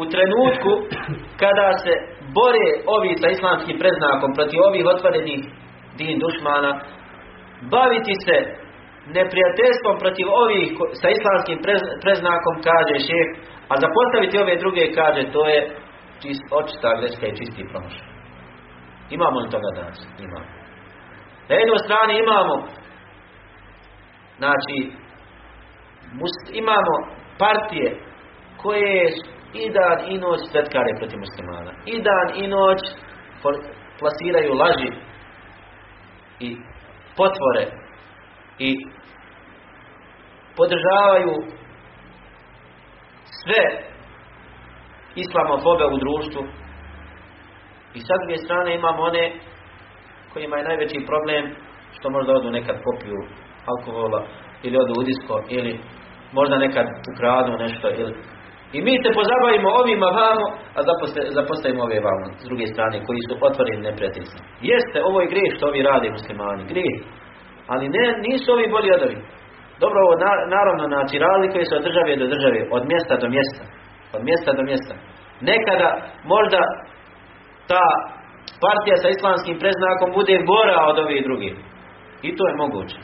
u trenutku kada se bore ovi sa islamskim preznakom protiv ovih otvorenih din dušmana, baviti se neprijateljstvom protiv ovih sa islamskim preznakom, kaže šef, a zapostaviti ove druge, kaže, to je čist, očista greška i čisti promašaj. Imamo li toga danas? Imamo. Na jednoj strani imamo znači imamo partije koje i dan i noć svetkare protiv muslimana. I dan i noć plasiraju laži i potvore i podržavaju sve islamofobe u društvu i sa druge strane imamo one kojima je najveći problem što možda odu nekad popiju alkohola ili odu u disko ili možda nekad ukradu nešto ili i mi se pozabavimo ovima vamo, a zapostavimo ove vamo, s druge strane, koji su otvoreni neprijateljstvom. Jeste, ovo je grijeh što ovi rade muslimani, grijeh. Ali ne, nisu ovi bolji od ovih. Dobro, ovo naravno, znači, razlikuje se od države do države, od mjesta do mjesta. Od mjesta do mjesta. Nekada, možda, ta partija sa islamskim preznakom bude gora od ovih drugih. I to je moguće.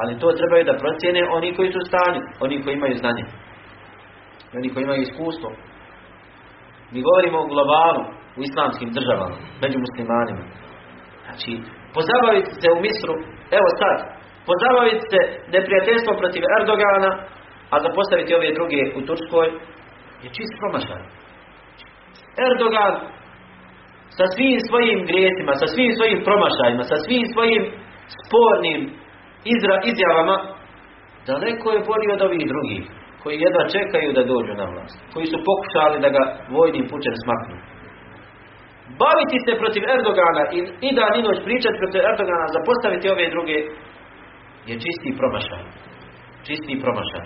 Ali to trebaju da procijene oni koji su stanju, oni koji imaju znanje. Oni koji imaju iskustvo. Mi govorimo o globalu, u islamskim državama, među muslimanima. Znači, pozabaviti se u Misru, evo sad, pozabaviti se neprijateljstvom protiv Erdogana, a zapostaviti ove druge u Turskoj, je čist promašaj. Erdogan sa svim svojim grijesima, sa svim svojim promašajima, sa svim svojim spornim izra, izjavama, daleko je bolji od ovih drugih, koji jedva čekaju da dođu na vlast, koji su pokušali da ga vojnim pučem smaknu. Baviti se protiv Erdogana i, i da ni noć pričati protiv Erdogana, zapostaviti ove druge, je čisti promašaj. Čisti promašaj.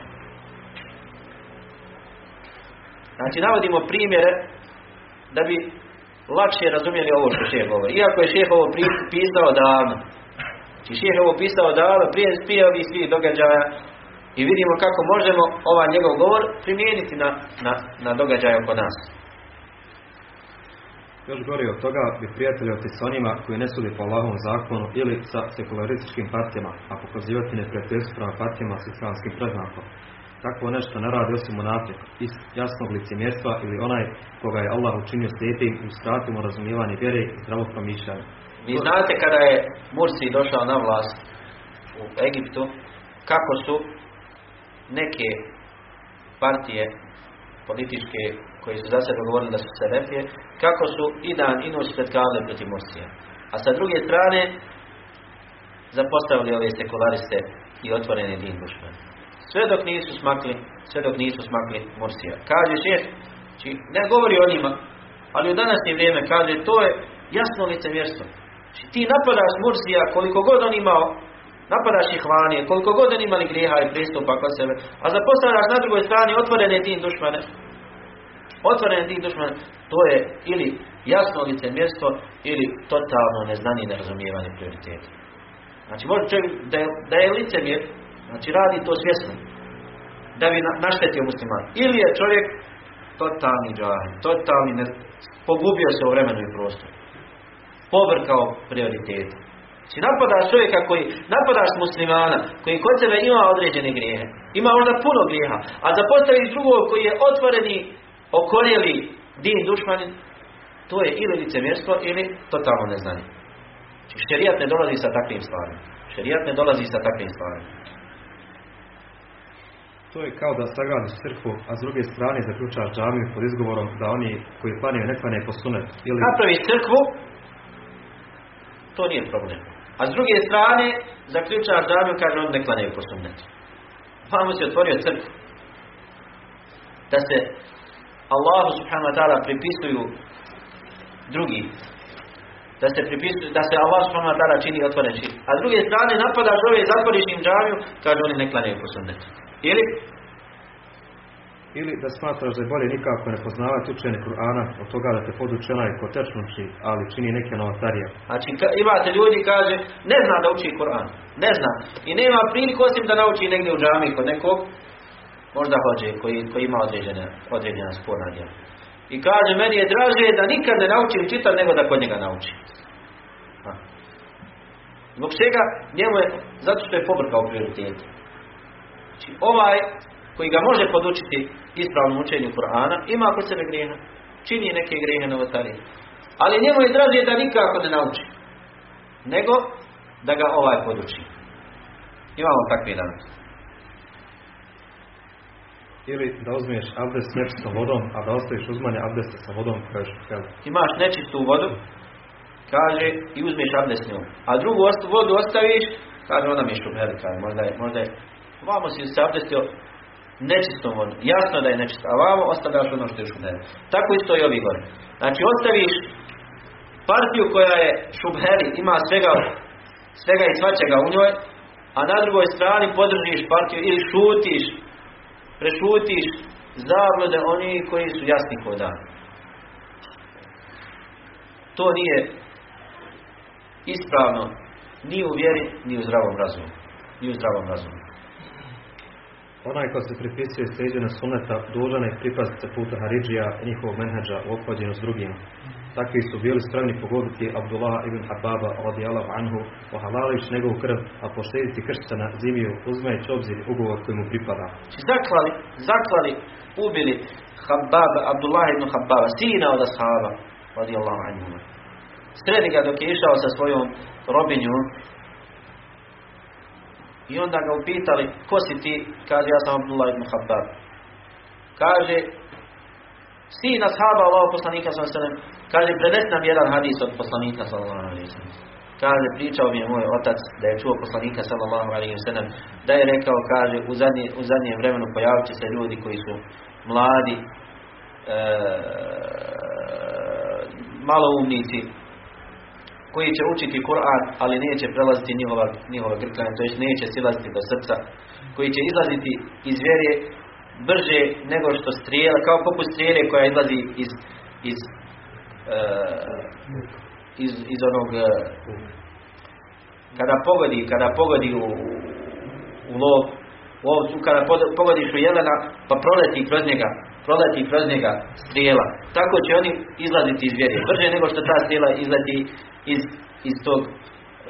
Znači, navodimo primjere da bi lakše razumjeli ovo što šeh govori. Iako je šeh ovo pisao davno. Znači, šeh ovo pisao davno, prije, prije svih događaja i vidimo kako možemo ovaj njegov govor primijeniti na, na, na događaje oko nas. Još gori od toga bi prijatelji s onima koji ne sudi po Allahovom zakonu ili sa sekularističkim partijama, a pokazivati neprijateljstvo prema partijama s islamskim preznakom. Takvo nešto ne radi osim unaprijed, iz jasnog licemjerstva ili onaj koga je Allah učinio slijepim u skratimo razumijevanje vjere i zdravo promišljanje. Vi znate kada je Mursi došao na vlast u Egiptu, kako su neke partije političke koji su za sebe govorili da su Selefije, kako su i dan i noć svetkavali protiv Mursija. A sa druge strane, zapostavili ove sekulariste i otvorene din dušman. Sve dok nisu smakli, sve dok nisu smakli Mursija. Kaže šef, či ne govori o njima, ali u današnje vrijeme kaže, to je jasno licemjerstvo. Či ti napadaš Mursija koliko god on imao, napadaš ih vanije, koliko god on imali grijeha i pristupa kod sebe, a zapostavljaš na drugoj strani otvorene din dušmane, otvoren tih dušmana, to je ili jasno licemjerstvo ili totalno neznanje i nerazumijevanje prioriteta. Znači može čovjek da je, da je licemjer, znači radi to svjesno, da bi naštetio musliman. Ili je čovjek totalni džahil, totalni ne, pogubio se u vremenu i prostoru. Povrkao prioritete. Znači napadaš čovjeka koji, napadaš muslimana, koji kod sebe ima određene grijehe, ima možda puno grijeha, a zapostaviš drugog koji je otvoreni okoljeli din dušmanin, to je ili licemjerstvo ili totalno neznanje. Znači, šerijat ne dolazi sa takvim stvarima. Šerijat ne dolazi sa takvim stvarima. To je kao da sagradiš crkvu, a s druge strane zaključaš džamiju pod izgovorom da oni koji planaju ne planaju po sunet. Ili... Napraviš crkvu, to nije problem. A s druge strane zaključaš džamiju kaže on ne planaju po sunetu. Vamo si otvorio crkvu. Da se Allahu subhanahu wa ta'ala pripisuju drugi. Da se pripisuju, da se Allah subhanahu ta'ala čini otvoren širk. A s druge strane napadaš ove i zatvoriš im džamiju, kaže oni ne klanjaju po sunnetu. Ili? Ili da smatraš da je bolje nikako ne poznavati učenje Kur'ana od toga da te poduči onaj ko tečno uči, ali čini neke novatarije. Znači imate ljudi kaže ne zna da uči Kur'an. Ne zna. I nema priliku osim da nauči negdje u džamiji kod nekog možda hođe koji, koji ima određene, određena sporna djela. I kaže, meni je draže da nikad ne naučim čitati nego da kod njega nauči. Zbog čega njemu je, zato što je pobrkao prioritet. Znači, ovaj koji ga može podučiti ispravnom učenju Kur'ana, ima kod sebe grijeha. Čini neke grijehe novotarije. Ali njemu je draže da nikako ne nauči. Nego da ga ovaj poduči. Imamo takvi danas ili da uzmeš abdest nečistom vodom, a da ostaviš uzmanje abdesta sa vodom koja je šupheli. Imaš nečistu vodu, kaže, i uzmeš abdest njom. A drugu vodu ostaviš, kaže, ona mi je kaže, možda je, možda je, vamo si se abdestio nečistom vodom. Jasno da je nečisto, a vamo ostavljaš ono što je šupheli. Tako isto i ovi gore. Znači, ostaviš partiju koja je šubheli, ima svega, svega i svačega u njoj, a na drugoj strani podržiš partiju ili šutiš prešutiš zablude oni koji su jasni kod dan. To nije ispravno ni u vjeri, ni u zdravom razumu. Ni u zdravom razumu. Onaj ko se pripisuje slijedjenju suneta, dužan je pripaziti se puta Haridžija njihovog menheđa u s drugima. Takvi su bili spremni pogoditi Abdullah ibn Hababa radijallahu anhu, ohalalić njegovu krv, a poštediti kršćana zimiju, uzmajući obzir ugovor koji mu pripada. Znači zaklali, zaklali, ubili Hababa, Abdullah ibn Hababa, sina od ashaba, radijallahu anhu. Sredi ga dok je išao sa svojom robinjom i onda ga upitali, ko si ti? Kaže, ja sam Abdullah ibn Habab. Kaže, sin ashaba Allaho poslanika sallallahu Kaže, prenes nam jedan hadis od poslanika sallallahu alaihi sallam. Kaže, pričao mi je moj otac da je čuo poslanika sallallahu alaihi sallam, da je rekao, kaže, u, zadnje, u zadnjem vremenu pojavit će se ljudi koji su mladi, e, maloumnici, koji će učiti Kur'an, ali neće prelaziti njihova, njihova grklanja, to jest neće silaziti do srca, koji će izlaziti iz vjere brže nego što strijela, kao poput strijele koja izlazi iz, iz, uh, iz, iz onog uh, kada pogodi, kada pogodi u, u lov, u ovcu, kada pogodiš u jelena, pa proleti kroz njega, proleti kroz njega strijela. Tako će oni izlaziti iz vjere. Brže nego što ta strijela izleti iz, iz, tog,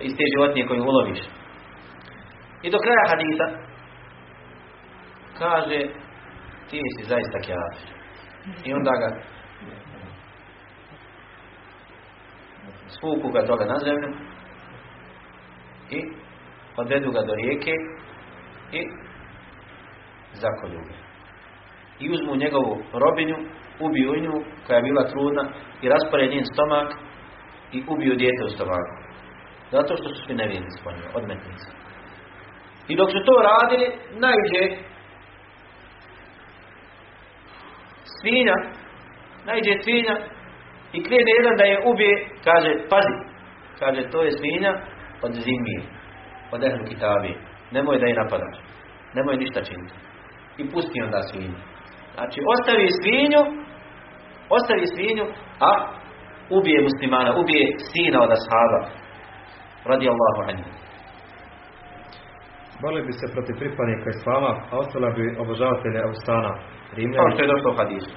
iz te životinje koju uloviš. I do kraja hadisa kaže ti si zaista kjafir. I onda ga spuku ga toga na zemlju i odvedu ga do rijeke i zakolju ga. I uzmu njegovu robinju, ubiju nju koja je bila trudna i raspore njen stomak i ubiju dijete u stomaku. Zato što su svi po njima, odmetnici. I dok su to radili, najđe svinja, najđe svinja i krene jedan da je ubije, kaže, pazi, kaže, to je svinja od zimije, od ehlu kitabije. Nemoj da je napadaš. Nemoj ništa činiti. I pusti onda svinju. Znači, ostavi svinju, ostavi svinju, a ubije muslimana, ubije sina od ashaba. Radi Allahu anhu. Boli bi se protiv pripadnika Islama, a ostala bi obožavatelja Austana. Rimljani, Kao što je došlo u hadisu.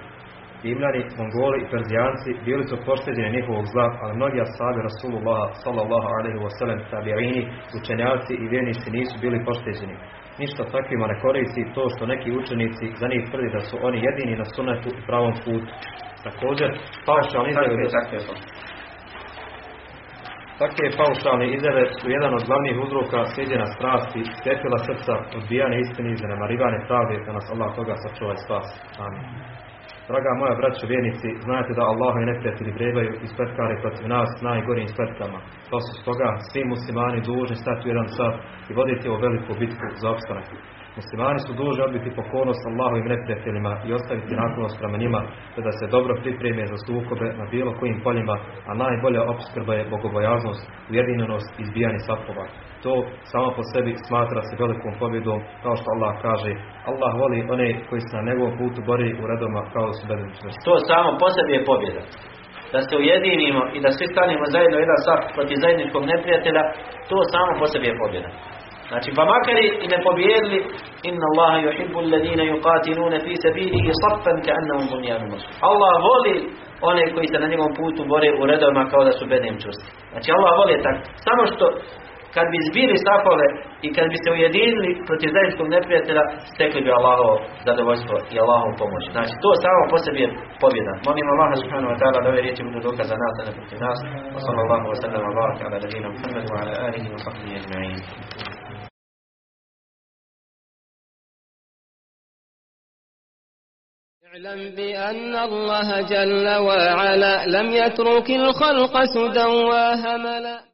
Rimljani, Mongoli i Perzijanci bili su pošteđeni njihovog zla, ali mnogi ashabi Rasulullah sallallahu alaihi wa sallam tabi'ini, učenjaci i vjernici nisu bili pošteđeni. Ništa takvima ne koristi to što neki učenici za njih tvrdi da su oni jedini na sunetu i pravom putu. Također, paušalni takve paušalne izjave su jedan od glavnih uzroka slijedjena strasti, stepila srca, odbijane istini i zanemarivane pravde, da nas Allah toga sačuva i spas. Amin. Draga moja braćo vjernici, znate da Allah i neprijatelji vrebaju i spletkare protiv nas najgorim spletkama. To su stoga svi muslimani dužni stati u jedan sat i voditi ovu veliku bitku za opstanak. Muslimani su dužni odbiti pokornost Allahovim neprijateljima i ostaviti naklonost prema njima, te da se dobro pripreme za sukobe na bilo kojim poljima, a najbolja opskrba je bogobojaznost, ujedinjenost i izbijanje sapova. To samo po sebi smatra se velikom pobjedom, kao što Allah kaže, Allah voli one koji se na njegovom putu bori u redoma kao su bedem To samo po sebi je pobjeda. Da se ujedinimo i da svi stanemo zajedno jedan sat protiv zajedničkog neprijatelja, to samo po sebi je pobjeda. Znači, pa makar i ne pobjedili, inna Allaha yuhibbu alladhina yuqatiluna fi sabilihi saffan ka'annahum bunyanun. Allah voli one koji se na njegovom putu bore u redovima kao da su bedem čusti. Znači, Allah voli tak. Samo što kad bi zbili safove i kad bi se ujedinili protiv zajedničkog neprijatelja, stekli bi Allahovo zadovoljstvo i Allahovu pomoć. Znači, to samo po sebi je pobjeda. Molim Allaha subhanahu wa ta'ala da ove riječi budu dokaz za nas, a ne protiv nas. Wa sallallahu wa sallam wa baraka ala nabina Muhammad wa ala alihi wa sahbihi ajma'in. اعلم بأن الله جل وعلا لم يترك الخلق سدى وهملا.